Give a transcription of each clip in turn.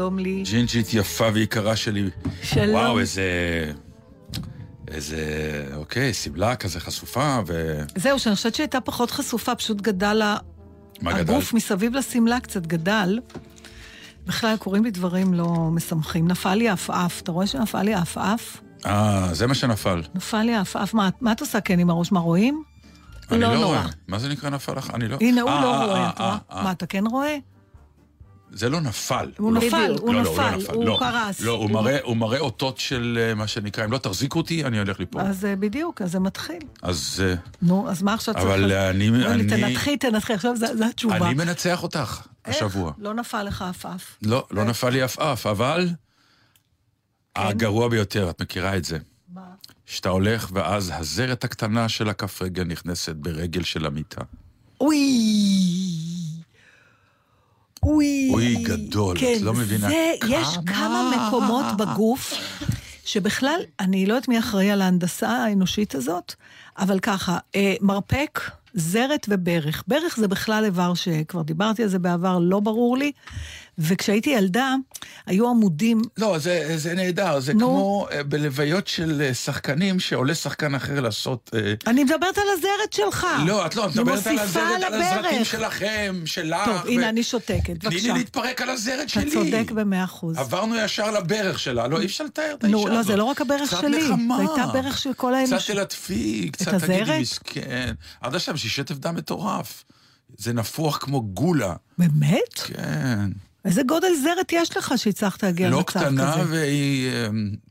שלום לי. ג'ינג'ית יפה ויקרה שלי. שלום. וואו, איזה... איזה... אוקיי, שמלה כזה חשופה, ו... זהו, שאני חושבת שהייתה פחות חשופה, פשוט גדל ה... מה גדל? הגוף מסביב לשמלה קצת גדל. בכלל, קורים לי דברים לא משמחים. נפל לי עפעף, אתה רואה שנפל לי עפעף? אה, זה מה שנפל. נפל לי עפעף. מה, מה את עושה כן עם הראש? מה, רואים? אני לא לא. רואה. מה זה נקרא נפל לך? אני לא... הנה, הוא אה, לא אה, רואה, אה, אתה רואה? אה, מה, אתה כן רואה? זה לא נפל. הוא לא- נפל, הוא לא, לא, נפל, לא הוא לא. קרס. לא, הוא מראה- הוא מראה אותות של אה, מה שנקרא, אם לא תחזיקו אותי, אני הולך ליפול. אז אה, בדיוק, אז זה מתחיל. אז אה, נו, אז מה עכשיו צריך... אבל? אני- תנתחי, תנתחי, עכשיו זו התשובה. אני מנצח אותך? השבוע. לא נפל לך עפעף. לא, לא נפל לי עפעף, אבל כן? הגרוע ביותר, את מכירה את זה. מה? שאתה הולך, ואז הזרת הקטנה של הכף רגל נכנסת ברגל של המיטה. אוי! אוי! אוי, גדול, את כן, לא מבינה זה, יש כמה. כמה מקומות בגוף שבכלל, אני לא יודעת מי אחראי על ההנדסה האנושית הזאת, אבל ככה, אה, מרפק, זרת וברך. ברך זה בכלל איבר שכבר דיברתי על זה בעבר, לא ברור לי, וכשהייתי ילדה, היו עמודים לא, זה, זה נהדר, זה נו. כמו אה, בלוויות של אה, שחקנים, שעולה שחקן אחר לעשות... אה, אני מדברת על הזרת שלך. לא, את לא, את מדברת על הזרת, על הזרקים הברך. שלכם, שלך. טוב, הנה, אני שותקת, תני בבקשה. לי להתפרק על הזרת אתה שלי. צודק במאה אחוז. עברנו ישר לברך שלה, לא, אי אפשר לתאר את האישה נו, הזאת. לא, זה לא רק הברך קצת שלי, נחמה. זו הייתה ברך של כל האנוש. קצת תלטפי, קצת? תגידי מסכן. עד עכשיו שהיא שטף דם מטורף. זה נפוח כמו גולה. באמת? כן. איזה גודל זרת יש לך שהצלחת להגיע לא למצב כזה? קטנה והיא... אה,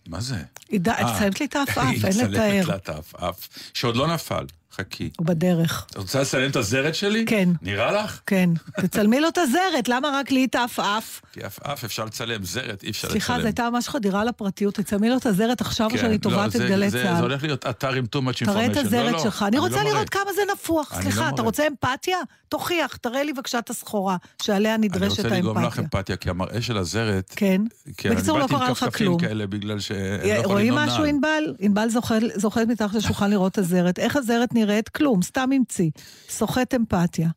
מה זה? היא ד- אה, צלמת לי את העפעף, היא אין לתאר. לה את העפעף, שעוד לא נפל. חכי. הוא בדרך. את רוצה לצלם את הזרת שלי? כן. נראה לך? כן. תצלמי לו את הזרת, למה רק לי את העפעף? כי עפעף אפשר לצלם, זרת אי אפשר לצלם. סליחה, זו הייתה ממש חדירה לפרטיות. תצלמי לו את הזרת עכשיו, כן, שאני לא, תובעת זה- את גלי זה- זה צה"ל. הולך להיות אתר עם too much information. תראה את לא, הזרת לא, שלך. אני לא רוצה. לראות כמה זה נפוח. אני סליחה, לא אתה. רוצה אמפתיה? תוכיח, תראה לי בבקשה את הסחורה שעליה אני נדרשת רוצה לגרום לך האמפתיה. אמפתיה, כי המראה של הזרת... כן. כן, בקיצור, אני לא קרה לך כלום. כאלה בגלל שהם לא יכולים רואים לנעול משהו. ענבל? ענבל זוחל- זוחלת מתחת לשולחן לראות את הזרת. איך הזרת נראית? כלום, סתם המציא. סוחט אמפתיה.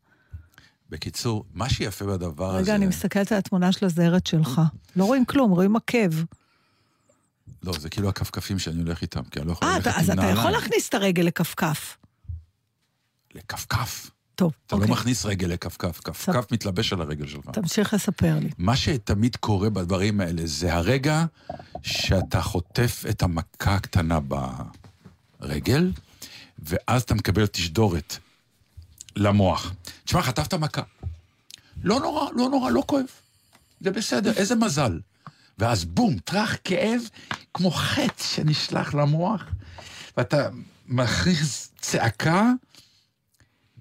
בקיצור, מה שיפה בדבר הזה... רגע, אני מסתכלת על התמונה של הזרת שלך. לא רואים כלום, רואים עקב. לא, זה כאילו הכפכפים שאני הולך איתם, כי אני לא יכול אה, ללכת עם אז אתה נעליים. יכול להכניס את הרגל לכפכף. לכפכף. טוב, אתה לא אוקיי. מכניס רגל לכפכף, כפכף מתלבש על הרגל שלך. תמשיך לספר לי. מה שתמיד קורה בדברים האלה זה הרגע שאתה חוטף את המכה הקטנה ברגל, ואז אתה מקבל תשדורת למוח. תשמע, חטפת מכה. לא נורא, לא נורא, לא כואב. זה בסדר, איזה מזל. ואז בום, טראח, כאב, כמו חטא שנשלח למוח, ואתה מכריז צעקה,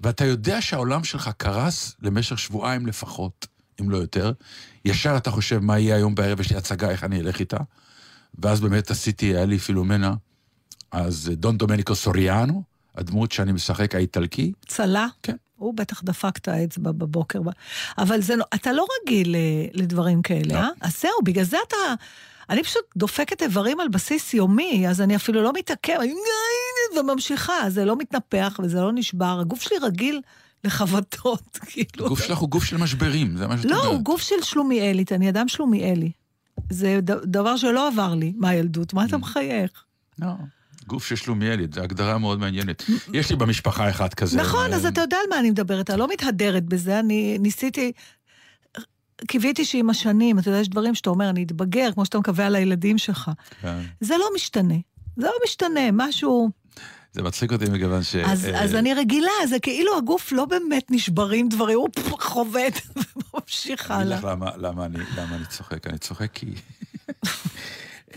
ואתה יודע שהעולם שלך קרס למשך שבועיים לפחות, אם לא יותר. ישר אתה חושב מה יהיה היום בערב, יש לי הצגה, איך אני אלך איתה. ואז באמת עשיתי, היה לי פילומנה, אז דון דומניקו סוריאנו, הדמות שאני משחק, האיטלקי, צלה? כן. הוא בטח דפק את האצבע בבוקר. אבל זה לא, אתה לא רגיל אה, לדברים כאלה, לא. אה? אז זהו, בגלל זה אתה... אני פשוט דופקת איברים על בסיס יומי, אז אני אפילו לא מתעכב, אני וממשיכה, זה לא מתנפח וזה לא נשבר. הגוף שלי רגיל לחבטות, כאילו. הגוף שלך הוא גוף של משברים, זה מה שאת לא, אומרת. הוא גוף של שלומיאלית, אני אדם שלומיאלי. זה דבר שלא עבר לי מהילדות, מה אתה מחייך? לא. גוף של שלומיאלית, זו הגדרה מאוד מעניינת. יש לי במשפחה אחד כזה. נכון, אז אה, אתה יודע על מה אני מדברת, אני לא מתהדרת בזה, אני ניסיתי... קיוויתי שעם השנים, אתה יודע, יש דברים שאתה אומר, אני אתבגר, כמו שאתה מקווה על הילדים שלך. כן. זה לא משתנה. זה לא משתנה, משהו... זה מצחיק אותי מכיוון ש... אז, אה, אז אני רגילה, זה כאילו הגוף לא באמת נשברים דברים, הוא חובט וממשיך אני אגיד הלאה. לך למה, למה, אני, למה אני צוחק. אני צוחק כי...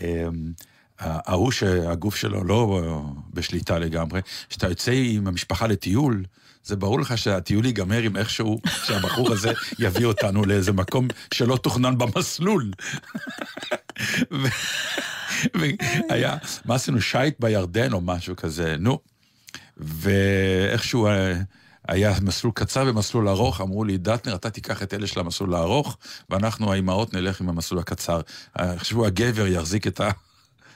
ההוא שהגוף שלו לא בשליטה לגמרי, כשאתה יוצא עם המשפחה לטיול, זה ברור לך שהטיול ייגמר עם איכשהו, שהבחור הזה יביא אותנו לאיזה מקום שלא תוכנן במסלול. והיה, מה עשינו? שייט בירדן או משהו כזה, נו. ואיכשהו אה, היה מסלול קצר ומסלול ארוך, אמרו לי, דטנר, אתה תיקח את אלה של המסלול הארוך, ואנחנו, האימהות, נלך עם המסלול הקצר. אה, חשבו, הגבר יחזיק את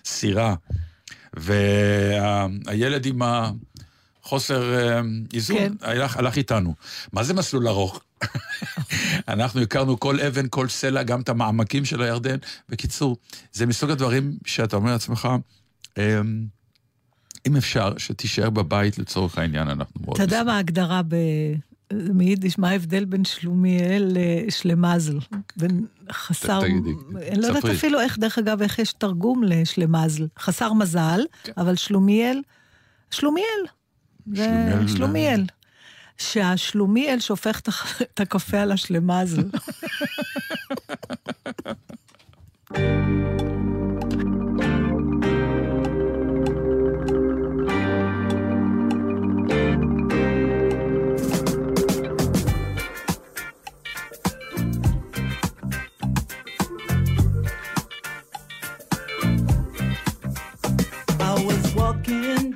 הסירה, והילד עם החוסר אה, איזון כן. הלך, הלך איתנו. מה זה מסלול ארוך? אנחנו הכרנו כל אבן, כל סלע, גם את המעמקים של הירדן. בקיצור, זה מסוג הדברים שאתה אומר לעצמך, אמ, אם אפשר, שתישאר בבית לצורך העניין, אנחנו מאוד... אתה יודע מה ההגדרה ב... מיידיש, מה ההבדל בין שלומיאל לשלמזל? בין חסר... תגידי, אני לא יודעת. אפילו איך, דרך אגב, איך יש תרגום לשלמזל. חסר מזל, אבל שלומיאל, שלומיאל. שלומיאל- שלומיאל. שהשלומיאל שופך את הקפה על השלמזל.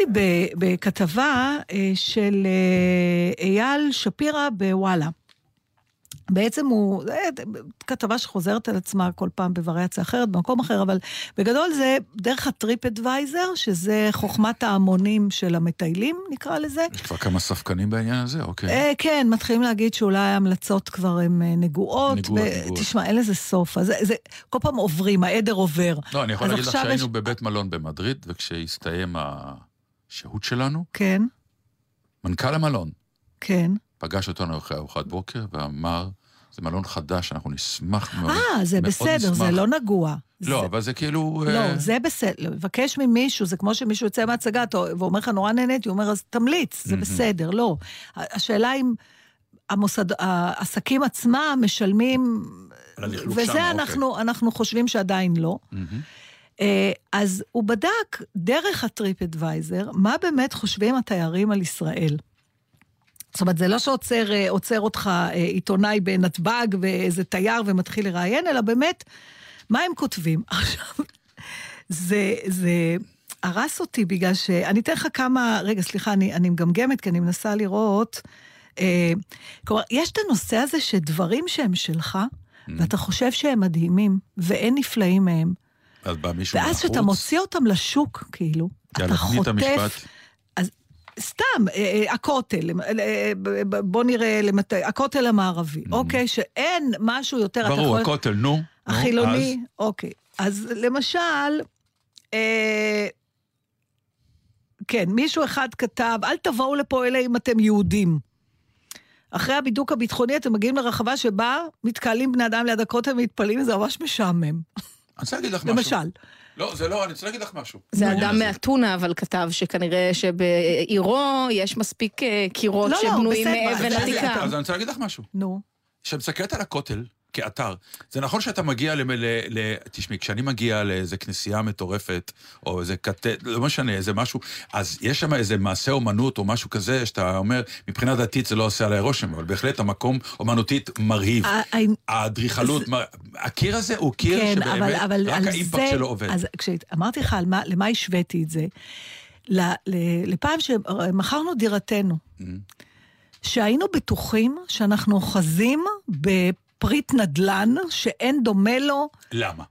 נתקלתי ב- בכתבה אה, של אה, אייל שפירא בוואלה. בעצם הוא, זה כתבה שחוזרת על עצמה כל פעם בווריאציה אחרת, במקום אחר, אבל בגדול זה דרך הטריפ אדוויזר, שזה חוכמת ההמונים של המטיילים, נקרא לזה. יש כבר כמה ספקנים בעניין הזה, אוקיי. אה, כן, מתחילים להגיד שאולי ההמלצות כבר הן אה, נגועות. נגועות, ו- נגועות. תשמע, אין לזה סוף. אז זה, זה, כל פעם עוברים, העדר עובר. לא, אני יכול להגיד לך שהיינו יש- בבית מלון במדריד, וכשהסתיים השהות שלנו, כן, מנכ"ל המלון כן. פגש אותנו אחרי ארוחת בוקר ואמר, זה מלון חדש, אנחנו נשמח מאוד. אה, זה מאוד בסדר, זה נשמח." לא נגוע. לא, זה- אבל זה כאילו... לא, אה, זה בסדר. לבקש ממישהו, זה כמו שמישהו יוצא מהצגה אתה- ואומר לך, נורא נהניתי, הוא אומר, אז תמליץ, זה בסדר. לא. השאלה אם המוסד, העסקים עצמם משלמים... הלכלוך שם, וזה אוקיי. אנחנו, אנחנו חושבים שעדיין לא. מהמם. אה, אז הוא בדק דרך הטריפ אדוויזר, מה באמת חושבים התיירים על ישראל. זאת אומרת, זה לא שעוצר אה, אותך אה, עיתונאי בנתב"ג ואיזה תייר ומתחיל לראיין, אלא באמת, מה הם כותבים? עכשיו, זה, זה הרס אותי בגלל ש... אני אתן לך כמה... רגע, סליחה, אני, אני מגמגמת, כי אני מנסה לראות. אה, כלומר, יש את הנושא הזה שדברים שהם שלך, ואתה חושב שהם מדהימים, ואין נפלאים מהם. אז בא מישהו ואז מחוץ. כשאתה מוציא אותם לשוק, כאילו, יאללה, אתה חוטף... המשפט. אז סתם, אה, אה, הכותל, אה, בוא נראה, למת... הכותל המערבי, אוקיי? שאין משהו יותר... ברור, יכול- הכותל, נו. החילוני, אוקיי. אז למשל, אה, כן, מישהו אחד כתב, אל תבואו לפה אלא אם אתם יהודים. אחרי הבידוק הביטחוני אתם מגיעים לרחבה שבה מתקהלים בני אדם ליד הכותל ומתפללים, זה ממש משעמם. אני רוצה להגיד לך משהו. למשל. לא, זה לא, אני רוצה להגיד לך משהו. זה אדם. מאתונה, אבל כתב שכנראה שבעירו יש מספיק אה, קירות לא, לא, שבנויים מאבן אז- עתיקה. אז אני רוצה להגיד לך משהו. נו. כשאת מסתכלת על הכותל כאתר, זה נכון שאתה מגיע ל... ל, ל תשמעי, כשאני מגיע לאיזה כנסייה מטורפת, או איזה כת... לא משנה, איזה משהו, אז יש שם איזה מעשה אומנות או משהו כזה, שאתה אומר, מבחינה דתית זה לא עושה עליי רושם, אבל בהחלט המקום אומנותית מרהיב. האדריכלות, הקיר הזה הוא קיר כן, אבל, שבאמת, אבל רק על האימפקט שלו עובד. אז כשאמרתי לך מה, למה השוויתי את זה, לפעם שמכרנו דירתנו, Mm-hmm. שהיינו בטוחים שאנחנו אוחזים בפריט נדל"ן שאין דומה לו, למה?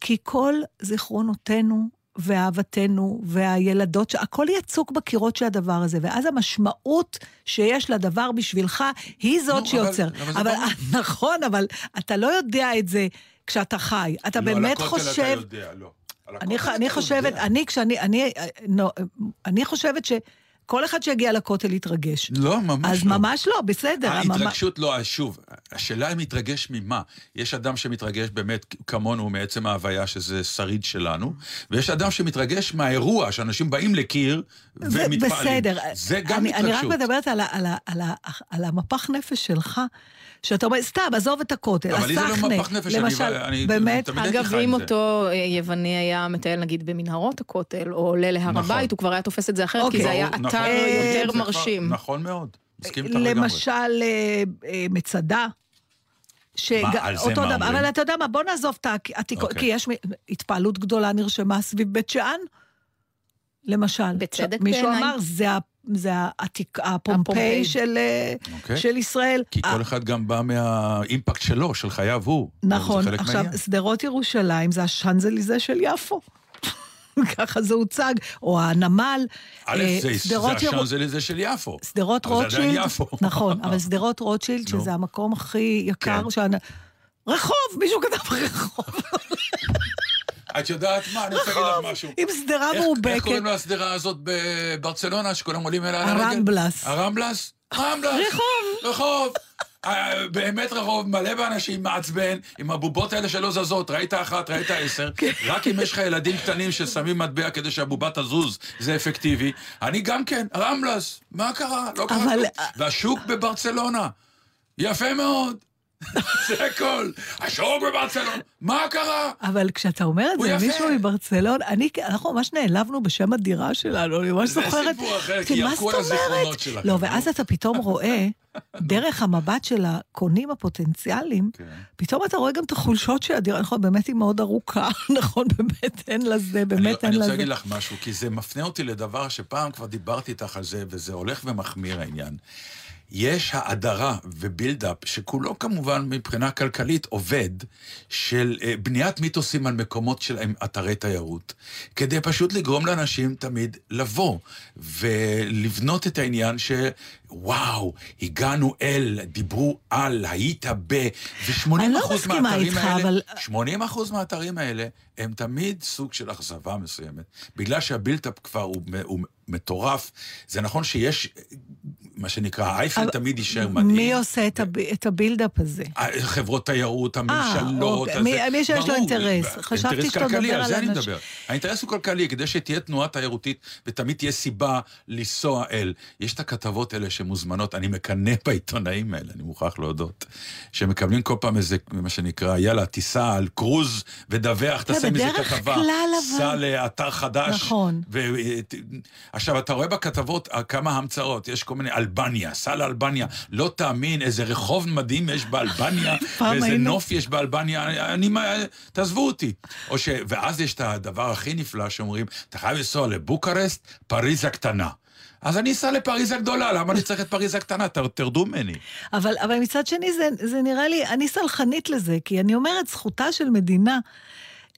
כי כל זיכרונותינו ואהבתנו והילדות, הכל יצוק בקירות של הדבר הזה, ואז המשמעות שיש לדבר בשבילך היא זאת נו, שיוצר. אבל- אבל אבל. נכון, אבל אתה לא יודע את זה כשאתה חי. אתה לא, באמת על הכותל חושב... אתה יודע, לא. אני, אני חושבת, יודע. אני כשאני, אני, נו, אני חושבת שכל אחד שיגיע לכותל יתרגש. לא, ממש אז לא. ממש לא, בסדר. הממ- ההתרגשות לא, אז שוב, השאלה אם מתרגש ממה. יש אדם שמתרגש באמת כמונו מעצם ההוויה שזה שריד שלנו, ויש אדם שמתרגש מהאירוע, שאנשים באים לקיר ומתפעלים. בסדר. זה גם אני, אני רק התרגשות. מדברת על, ה, על, ה, על, ה, על המפח נפש שלך, שאתה אומר, סתם, עזוב את הכותל, אבל לי זה לא הסחנה, מפח נפש, אני- למשל, אני באמת, תמיד הייתי אגב, חי עם אם. אותו אה, יווני היה מטייל נגיד במנהרות הכותל, או עולה להר נכון. הבית, הוא כבר היה תופס את זה אחרת, כי אוקיי. זה היה ברור, אתר נכון. יותר זה כבר- מרשים. נכון מאוד. מסכים איתך לגמרי. למשל, אה, אה, מצדה. מה, על זה אותו מה דבר? אבל אתה יודע מה, בוא נעזוב את העתיקות, אוקיי. כי יש התפעלות גדולה נרשמה סביב בית שאן, למשל. בצדק מישהו בעיניי. אמר, זה, ה- זה העתיק, הפומפיי. של, אה, אוקיי. של ישראל. כי כל אחד גם בא מהאימפקט שלו, של חייו הוא. נכון, עכשיו. שדרות ירושלים זה השאנזליזה של יפו. ככה זה הוצג, או הנמל. א', אה, זה- השאנזליזה של יפו. שדרות אבל זה עדיין רוטשילד, יפו. נכון, אבל שדרות רוטשילד. שזה המקום הכי יקר, כן. רחוב, מישהו כתב רחוב, את יודעת מה, אני רוצה להגיד לך משהו. עם שדרה איך- איך מאובקת. קוראים לשדרה הזאת בברצלונה, שכולם עולים אליה על הרגל? הרמבלס. הרמבלס? רמבלס. רחוב. רחוב. אה, באמת רחוב, מלא באנשים, מעצבן, עם הבובות האלה שלא זזות, ראית אחת, ראית עשר. כן. רק אם יש לך ילדים קטנים ששמים מטבע כדי שהבובה תזוז, זה אפקטיבי. אני גם כן, רמבלס, מה קרה? לא קרה כלום. והשוק בברצלונה, יפה מאוד. זה הכל. השוק בברצלונה, מה קרה? אבל כשאתה אומר את זה יפה. למישהו מברצלון, אני, אנחנו ממש נעלבנו בשם הדירה שלנו, אני ממש זה זוכרת. סיפור אחר, כן, כי מה ירקו על הזיכרונות? שלכם, לא, נו. ואז אתה פתאום רואה דרך המבט של הקונים הפוטנציאליים, כן. פתאום אתה רואה גם את החולשות של הדירה, נכון, באמת היא מאוד ארוכה, נכון, באמת אין לזה, באמת אין אני רוצה לזה. להגיד לך משהו, כי זה מפנה אותי לדבר שפעם כבר דיברתי איתך על זה, וזה הולך ומחמיר העניין. יש האדרה ובילדאפ, שכולו כמובן מבחינה כלכלית עובד, של אה, בניית מיתוסים על מקומות של אתרי תיירות, כדי פשוט לגרום לאנשים תמיד לבוא, ולבנות את העניין של... וואו, הגענו אל, דיברו על, היית ב... ו-80% אני לא מסכימה מהאתרים איתך, האלה, אבל- 80 אחוז מהאתרים האלה הם תמיד סוג של אכזבה מסוימת. בגלל שה buildup כבר הוא, הוא מטורף, זה נכון שיש, מה שנקרא, האייפל תמיד יישאר מדהים. מי עושה את הב- את ה buildup הזה? חברות תיירות, הממשלות, אוקיי. מי- מי שיש לו אינטרס. חשבתי אינטרס שאתה כלכלי, מדבר על על זה אני אנשים- מדבר. האינטרס הוא כלכלי, כדי שתהיה תנועה תיירותית ותמיד תהיה סיבה לנסוע אל. יש את הכתבות האלה שמוזמנות, אני מקנא בעיתונאים האלה, אני מוכרח להודות, שמקבלים כל פעם איזה, מה שנקרא, יאללה, תיסע על קרוז ודווח, תעשה מזה בדרך כתבה. כלל אבל- סע לאתר חדש. נכון. עכשיו, אתה רואה בכתבות אה, כמה המצאות, יש כל מיני, אלבניה, סע לאלבניה, לא תאמין איזה רחוב מדהים יש באלבניה, ואיזה היינו- נוף יש באלבניה, אני, אני, תעזבו אותי. או ש... ואז יש את הדבר הכי נפלא שאומרים, אתה חייב לנסוע לבוקרשט, פריז הקטנה. אז אני אסע לפריז הגדולה, למה אני צריך את פריז הקטנה? ת- תרדו ממני. אבל, אבל מצד שני, זה, זה נראה לי, אני סלחנית לזה, כי אני אומרת, זכותה של מדינה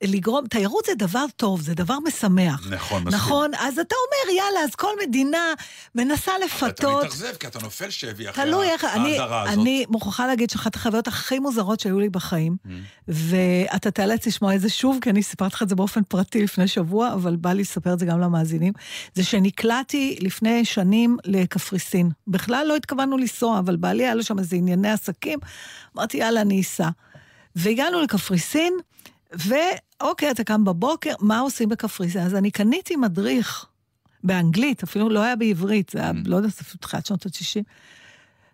לגרום, תיירות זה דבר טוב, זה דבר משמח. נכון, מסכים. נכון? אז אתה אומר, יאללה, אז כל מדינה מנסה אתה לפתות. מתאכזב, כי אתה נופל שבי אחרי ההדרה הזאת. אני מוכרחה להגיד שאחת החוויות הכי מוזרות שהיו לי בחיים, Mm. ואתה תיאלץ לשמוע את זה שוב, כי אני סיפרתי לך את זה באופן פרטי לפני שבוע, אבל בא לי לספר את זה גם למאזינים, זה שנקלעתי לפני שנים לקפריסין. בכלל לא התכוונו לנסוע, אבל בעלי היה לו שם איזה ענייני עסקים, אמרתי, יאללה, אני אסע. והגענו לקפריסין, ואוקיי, אתה קם בבוקר, מה עושים בקפריסין? אז אני קניתי מדריך באנגלית, אפילו לא היה בעברית, זה היה, לא יודעת, תחילת שנות ה-90.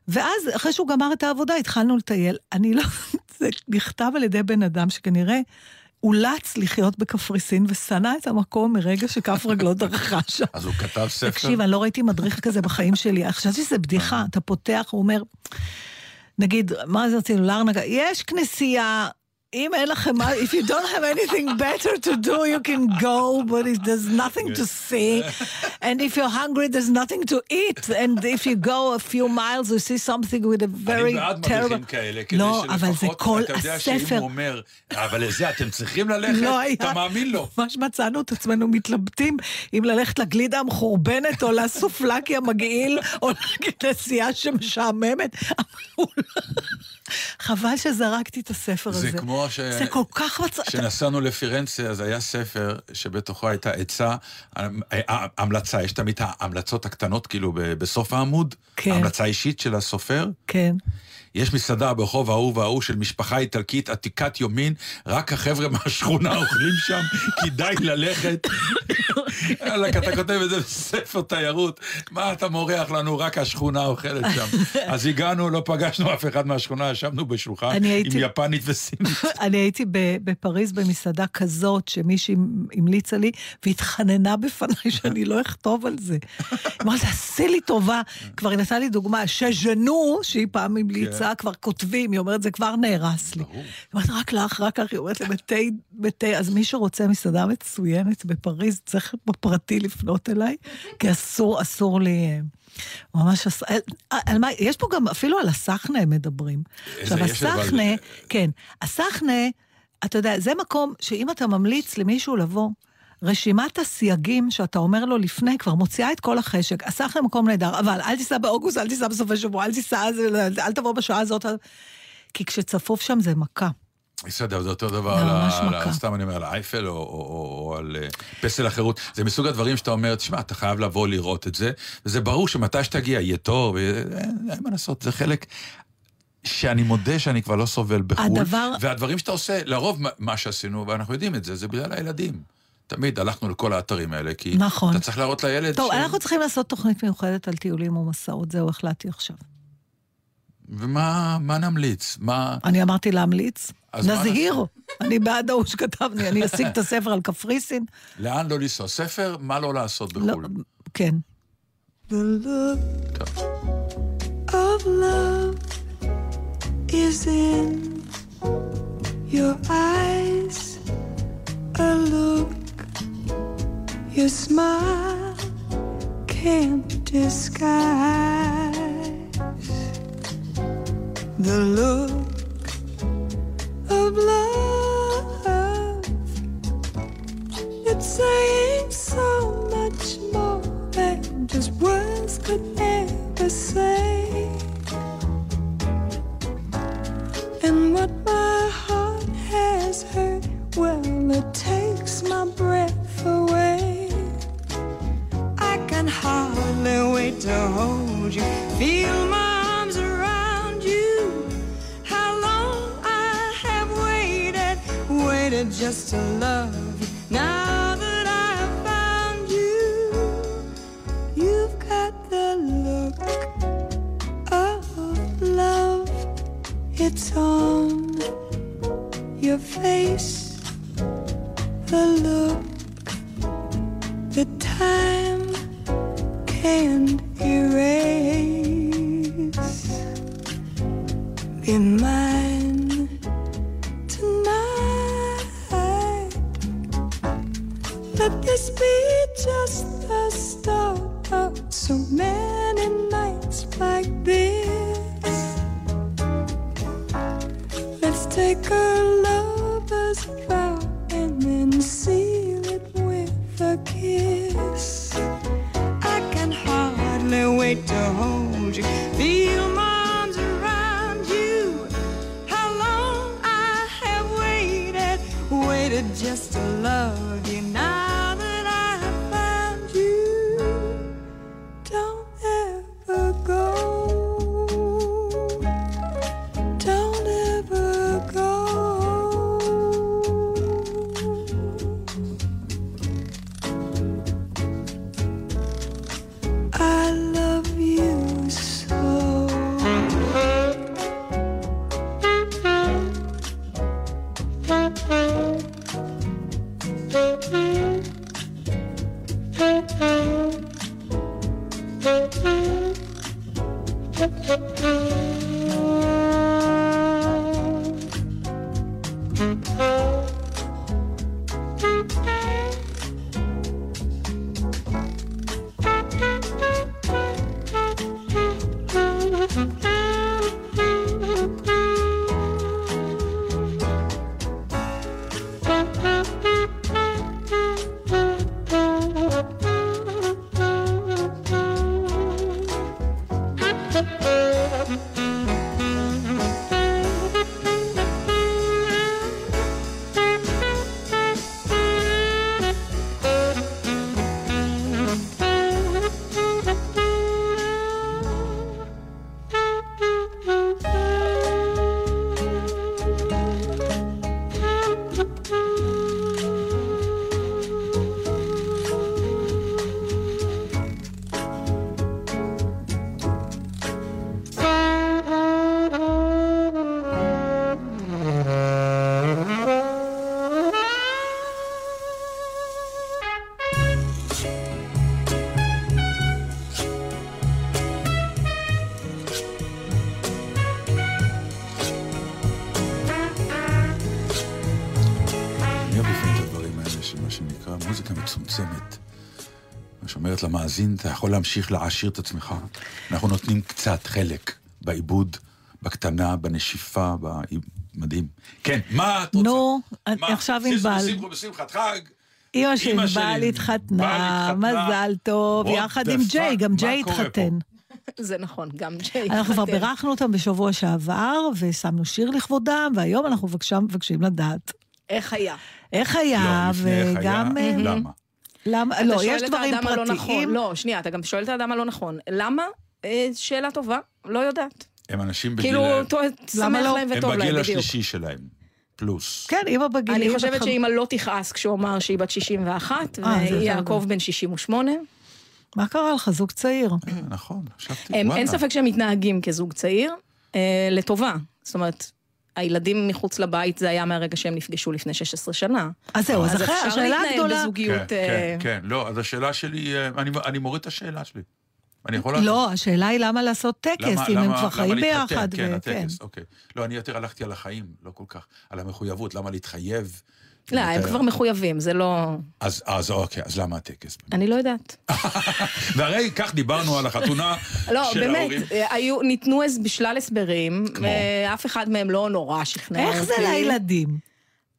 ואז, אחרי שהוא גמר את העבודה, התחלנו לטייל. אני לא... זה נכתב על ידי בן אדם שכנראה אולץ לחיות בקפריסין ושנא את המקום מרגע שכף רגלו דרכה שם. אז הוא כתב ספר? תקשיב, אני לא ראיתי מדריך כזה בחיים שלי. חשבתי שזה בדיחה, אתה פותח, הוא אומר, נגיד, מה זה רצינו, לארנגה, יש כנסייה, אם אין לכם מה, if you don't have anything better to do, you can go, but if there's nothing to see, and if you're hungry, there's nothing to eat, and if you go a few miles, you see something with a very אני בעד מדריכים terrible... כאלה, כדי לא, אבל זה כל אתה יודע שאם. הוא אומר, אבל לזה אתם צריכים ללכת, לא היה. אתה מאמין לו. ממש מצאנו את עצמנו מתלבטים אם ללכת לגלידה המחורבנת או לסופלקי המגעיל או לכנסייה שמשעממת. לא- חבל שזרקתי את הספר הזה. זה כמו ש... זה כל כך מצ... כשנסענו לפירנצה, אז היה ספר שבתוכו הייתה עצה, המלצה, יש תמיד ההמלצות הקטנות, כאילו, בסוף העמוד, כן. המלצה אישית של הסופר. כן. יש מסעדה ברחוב ההוא וההוא של משפחה איטלקית עתיקת יומין, רק החבר'ה מהשכונה אוכלים שם, כדאי ללכת. יאללה, אתה כותב את זה בספר תיירות, מה אתה מורח לנו, רק השכונה אוכלת שם. אז הגענו, לא פגשנו אף אחד מהשכונה, ישבנו בשולחן עם יפנית וסינית. אני הייתי בפריז במסעדה כזאת שמישהי המליצה לי, והתחננה בפניי שאני לא אכתוב על זה. היא אמרה, תעשי לי טובה. כבר היא נתנה לי דוגמה, שז'נו, שהיא פעם המליצה, כבר כותבים, היא אומרת, זה כבר נהרס לי. היא אומרת, רק לך, רק לך, היא אומרת לי, בתי, בתי, אז מי שרוצה מסעדה מצוינת בפריז, צריך בפרטי לפנות אליי, כי אסור, אסור לי... אה, ממש, על, על מה, יש פה גם, אפילו על הסחנה הם מדברים. עכשיו, הסחנה, כן, הסחנה, אתה יודע, זה מקום שאם אתה ממליץ למישהו לבוא, רשימת הסייגים שאתה אומר לו לפני כבר מוציאה את כל החשק. הסחנה מקום נהדר, אבל אל תיסע באוגוסט, אל תיסע בסופי שבוע, אל תיסע, אל, אל תבוא בשעה הזאת. כי כשצפוף שם זה מכה. בסדר, זה אותו דבר על על. סתם אני אומר, על האייפל או- או או- או על אה, פסל החירות. זה מסוג הדברים שאתה אומר, תשמע, אתה חייב לבוא לראות את זה, וזה ברור שמתי שתגיע יהיה טוב, אה, אין אין מה לעשות, זה חלק... שאני מודה שאני כבר לא סובל בחו"ל. הדבר- והדברים שאתה עושה, לרוב מה- שעשינו, ואנחנו יודעים את זה, זה בגלל הילדים. תמיד הלכנו לכל האתרים האלה, כי נכון. אתה צריך להראות לילד טוב, ש- אנחנו צריכים לעשות תוכנית מיוחדת על טיולים ומסעות, זהו, החלטתי עכשיו. ומה מה נמליץ? מה... אני אמרתי להמליץ, נזהיר. אני בעד ההוא שכתב לי, אני אשיג את הספר על קפריסין. לאן לא לנסוע? ספר, מה לא לעשות לא, בחו"ל. כן. of love is in your eyes. A look your smile can't disguise. The look of love. It's saying so much more than just words could ever say. And what my heart has heard, well, it takes my breath away. I can hardly wait to hold you, feel my just to love you. Now that I've found you, you've got the look of love. It's on your face, the look אני למאזין, אתה יכול להמשיך להעשיר את עצמך. אנחנו נותנים קצת, חלק, בעיבוד, בקטנה, בנשיפה, ב... מדהים. כן, מה את רוצה? נו, מה? עכשיו ענבל. בשמחו בשמחת חג. אימא של ענבל שלי התחתנה, התחתנה. מזל טוב, יחד the עם ג'יי? גם ג'יי? התחתן. זה נכון, גם ג'יי. אנחנו כבר התחתן. בירכנו אותם בשבוע שעבר, ושמנו שיר לכבודם, והיום אנחנו מבקשים לדעת איך היה? איך היה, לא, לפני איך וגם... היה, אה, למה? למה? לא, יש דברים נכון. פרטיים. לא, שנייה, אתה גם שואל את האדם הלא נכון. למה? אה, שאלה טובה, לא יודעת. הם אנשים בגיל... כאילו, שמח לא? להם הם וטוב להם, בגיל בדיוק. השלישי שלהם. פלוס. כן, אימא בגילים. אני חושבת שאמא לא תכעס כשהוא אמר שהיא בת 61, אה, ויעקב. בן 68. מה קרה לך, זוג צעיר? נכון, חשבתי, הם- וואלה. אין ספק שהם מתנהגים כזוג צעיר, אה, לטובה. זאת אומרת, הילדים מחוץ לבית זה היה מהרגע שהם נפגשו לפני 16 שנה. אז זהו, אז אחרי אפשר השאלה להתנהל הגדולה... בזוגיות... כן, אה, כן, כן, לא, אז השאלה שלי, אה, אני, אני מוריד את השאלה שלי. אני יכול... לא, השאלה היא למה לעשות טקס, למה- אם הם למה- כבר למה חיים להתחתן? ביחד. כן, וכן. הטקס, אוקיי. לא, אני יותר הלכתי על החיים, לא כל כך. על המחויבות, למה להתחייב? לא, הם כבר מחויבים, זה לא... אז, אז אוקיי, אז למה הטקס? אני לא יודעת. והרי כך דיברנו על החתונה לא, של באמת, ההורים. אה, היו, ניתנו אז בשלל הסברים? ואף אחד מהם לא נורא שכנע אותי. איך זה לילדים?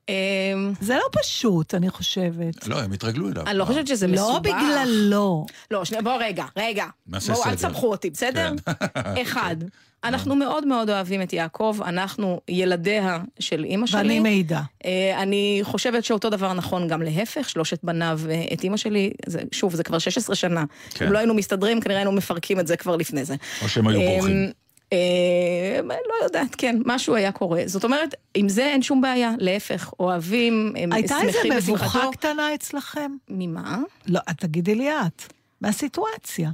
אמ, זה לא פשוט, אני חושבת. לא, הם התרגלו אליו. אני לא חושבת שזה מסובך. לא בגללו. לא, שנייה, בוא רגע, רגע. בואו, אל סדר. תסבכו אותי, בסדר? כן. אחד, אנחנו מאוד מאוד אוהבים את יעקב, אנחנו ילדיה של אימא שלי. ואני מעידה. אה, אני חושבת שאותו דבר נכון גם להפך, שלושת בניו אה, את אימא שלי, זה, שוב, זה כבר 16 שנה. כן. אם לא היינו מסתדרים, כנראה היינו מפרקים את זה כבר לפני זה. או שהם היו אה, בורחים. אה, לא יודעת, כן, משהו היה קורה. זאת אומרת, עם זה אין שום בעיה, להפך, אוהבים, הם הייתה איזה שמחים מבוכה בשמחתו. קטנה אצלכם? ממה? לא, תגידי לי את. מהסיטואציה.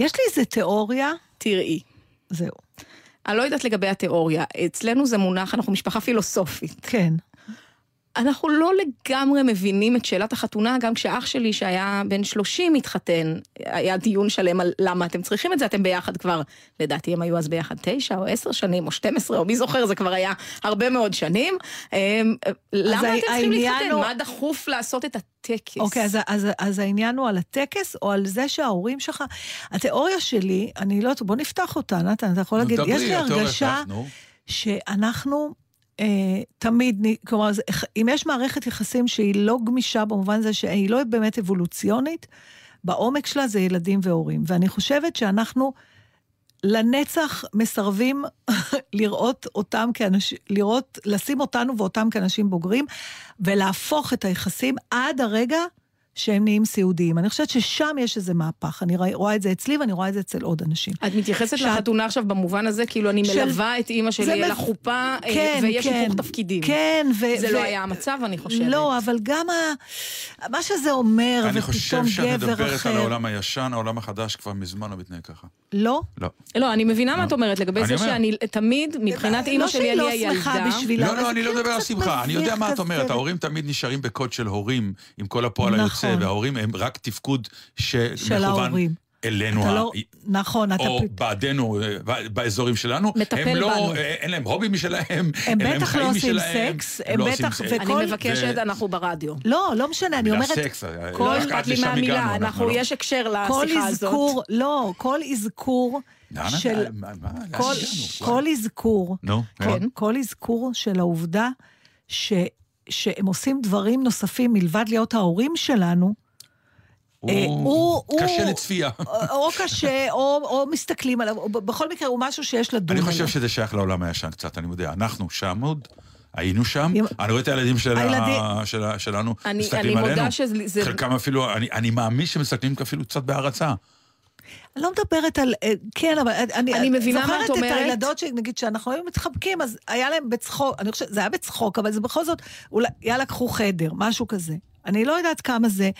יש לי איזה תיאוריה, תראי. זהו. אני לא יודעת לגבי התיאוריה, אצלנו זה מונח, אנחנו משפחה פילוסופית. כן. אנחנו לא לגמרי מבינים את שאלת החתונה, גם כשאח שלי שהיה בן 30 התחתן, היה דיון שלם על למה אתם צריכים את זה, אתם ביחד כבר, לדעתי הם היו אז ביחד תשע או עשר שנים או 12, או מי זוכר, זה כבר היה הרבה מאוד שנים. אמ, למה אתם צריכים להתחתן? הוא- מה דחוף לעשות את הטקס? אוקיי, אז, אז, אז העניין הוא על הטקס, או על זה שההורים שלך... התיאוריה שלי, אני לא יודעת, בוא נפתח אותה, נתן, אתה יכול להגיד, יש לי הרגשה. שאנחנו תמיד, נ- כלומר, אם יש מערכת יחסים שהיא לא גמישה במובן הזה שהיא לא באמת אבולוציונית, בעומק שלה זה ילדים והורים. ואני חושבת שאנחנו לנצח מסרבים לראות אותם כאנשים, לראות, לשים אותנו ואותם כאנשים בוגרים, ולהפוך את היחסים עד הרגע שהם נהיים סיעודיים. אני חושבת ששם יש איזה מהפך. אני רואה- את זה אצלי ואני רואה את זה אצל עוד אנשים. את מתייחסת שאת- לחתונה עכשיו במובן הזה, כאילו אני של- מלווה את אימא שלי אל מב- החופה, אה, כן, ויש כן. היפוך תפקידים. כן, ו... זה ו- לא היה המצב, אני חושבת. לא, אבל גם ה... מה שזה אומר, אני חושב ופתאום שאת גבר מדברת אחר... על העולם הישן, העולם החדש כבר מזמן לא מתנהג ככה. לא? לא. לא, אני מבינה מה את אומרת לגבי אני זה אומר. שאני תמיד, מבחינת אימא שלי, לא אני שהיא לא שמחה הילדה. בשבילה, לא, לא, אני לא כאילו מדבר על שמחה, אני יודע מה את. אומרת, ההורים תמיד נשארים בקוד של הורים, עם כל הפועל נכון. היוצא, וההורים הם רק תפקוד של שמכוון ההורים. אלינו, אתה ה- לא... נכון, אתה... או פ- בעדנו, אה, באזורים שלנו, מטפל הם לא, בנו. אה, אין להם הובי משלהם, הם אין להם בטח חיים לא עושים משלהם, סקס, הם הם לא עושים בטח- סקס. וכל- אני מבקשת, אנחנו ברדיו. לא, לא משנה, אני אומרת... סקס, אה, כל- רק אכפת לי מהמילה, הגענו, אנחנו, לא. יש הקשר לשיחה הזאת. לא, כל אזכור של... כל, אזכור, כן. כל אזכור של העובדה ש, שהם עושים דברים נוספים מלבד להיות ההורים שלנו, אה, הוא- הוא- קשה לצפייה. או, או קשה, או, או מסתכלים עליו, או בכל מקרה הוא משהו שיש לדון אני עליו. חושב שזה שייך לעולם הישן קצת, אני מודה. אנחנו שם עוד, היינו שם, אני רואה את הילדים שלנו, אני- מסתכלים אני מודה עלינו. שזה- זה- חלקם אפילו, אני- אני מאמין שמסתכלים אפילו קצת בהערצה. אני לא מדברת על... אה, כן, אבל אני, אני מבינה מה את זוכרת אומרת. את הילדות שנגיד שאנחנו היינו מתחבקים, אז היה להם בצחוק, אני חושבת, זה היה בצחוק, אבל זה בכל זאת, אולי, יאללה, קחו חדר, משהו כזה. אני לא יודעת כמה זה,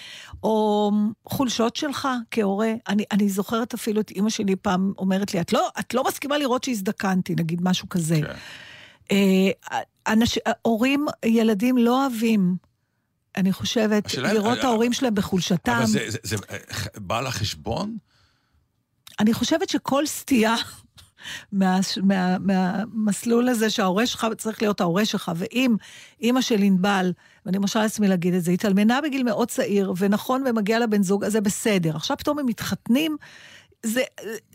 או חולשות שלך כהורה. אני, אני זוכרת אפילו את אימא שלי פעם אומרת לי, את לא, את לא מסכימה לראות שהזדקנתי, נגיד משהו כזה. כן. אה, אנש, הורים, ילדים לא אוהבים, אני חושבת, לראות את אה, ההורים שלהם בחולשתם. אבל זה- זה- זה אה, בא לחשבון? אני חושבת שכל סטייה מה, מה, מהמסלול הזה שההורה שלך צריך להיות ההורה שלך, ואם אימא של ענבל, ואני מרשה לעצמי להגיד את זה, התאלמנה בגיל מאוד צעיר, ונכון, ומגיע לבן זוג, אז זה בסדר. עכשיו פתאום הם מתחתנים, זה...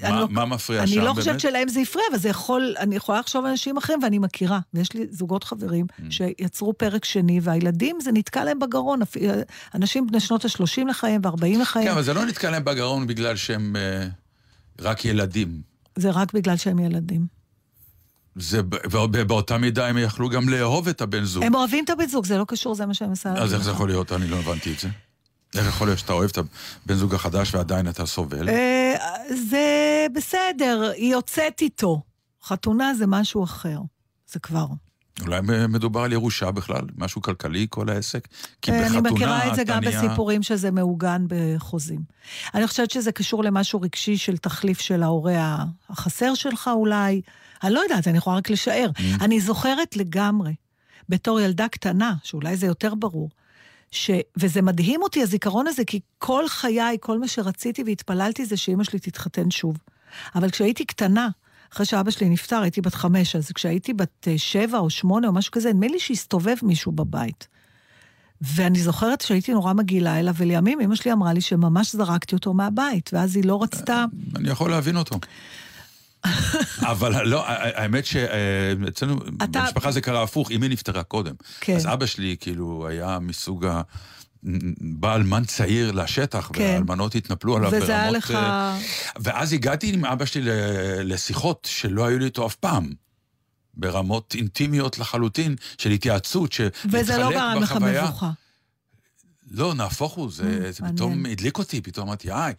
מה- אני לא, מה מפריע אני שם לא חושבת באמת? שלהם זה הפריע, אבל זה יכול, אני יכולה לחשוב על אנשים אחרים, ואני מכירה, ויש לי זוגות חברים Mm. שיצרו פרק שני, והילדים, זה נתקע להם בגרון, אנשים בני שנות ה-30 לחייהם ו-40 לחייהם, כן, אבל זה לא נתקע להם בגרון בגלל שהם אה, רק ילדים. זה רק בגלל שהם ילדים. זה, ובאותה מידה הם יכלו גם לאהוב את הבן זוג. הם אוהבים את הבן זוג, זה לא קשור, זה מה שהם עושים. אז איך זה יכול להיות? אני לא הבנתי את זה. איך יכול להיות שאתה אוהב את הבן זוג החדש ועדיין אתה סובל? אה, זה בסדר, היא יוצאת איתו. חתונה זה משהו אחר, זה כבר. אולי מדובר על ירושה בכלל, משהו כלכלי, כל העסק? כי אה, בחתונה אני מכירה את זה גם נהיה- בסיפורים שזה מעוגן בחוזים. אני חושבת שזה קשור למשהו רגשי של תחליף של ההורה החסר שלך אולי. אני לא יודעת, אני יכולה רק לשער. Mm. אני זוכרת לגמרי, בתור ילדה קטנה, שאולי זה יותר ברור, ש... וזה מדהים אותי, הזיכרון הזה, כי כל חיי, כל מה שרציתי והתפללתי זה שאימא שלי תתחתן שוב. אבל כשהייתי קטנה, אחרי שאבא שלי נפטר, הייתי בת חמש, אז כשהייתי בת אה, שבע או שמונה או משהו כזה, נדמה לי שהסתובב מישהו בבית. ואני זוכרת שהייתי נורא מגעילה אליו, ולימים אמא שלי אמרה לי שממש זרקתי אותו מהבית, ואז היא לא רצתה... אני יכול להבין אותו. אבל לא, האמת שאצלנו, אתה- במשפחה זה קרה הפוך, אמי נפטרה קודם. כן. אז אבא שלי, כאילו, היה מסוג ה... בעל מן צעיר לשטח, כן. והאלמנות התנפלו עליו ברמות... וזה היה לך... אה, ואז הגעתי עם אבא שלי לשיחות שלא היו לי איתו אף פעם. ברמות אינטימיות לחלוטין, של התייעצות, וזה לא שמתחלק גרם לך בחוויה. מבוכה. לא, נהפוך הוא, זה, זה פתאום. הדליק אותי, פתאום אמרתי, איי,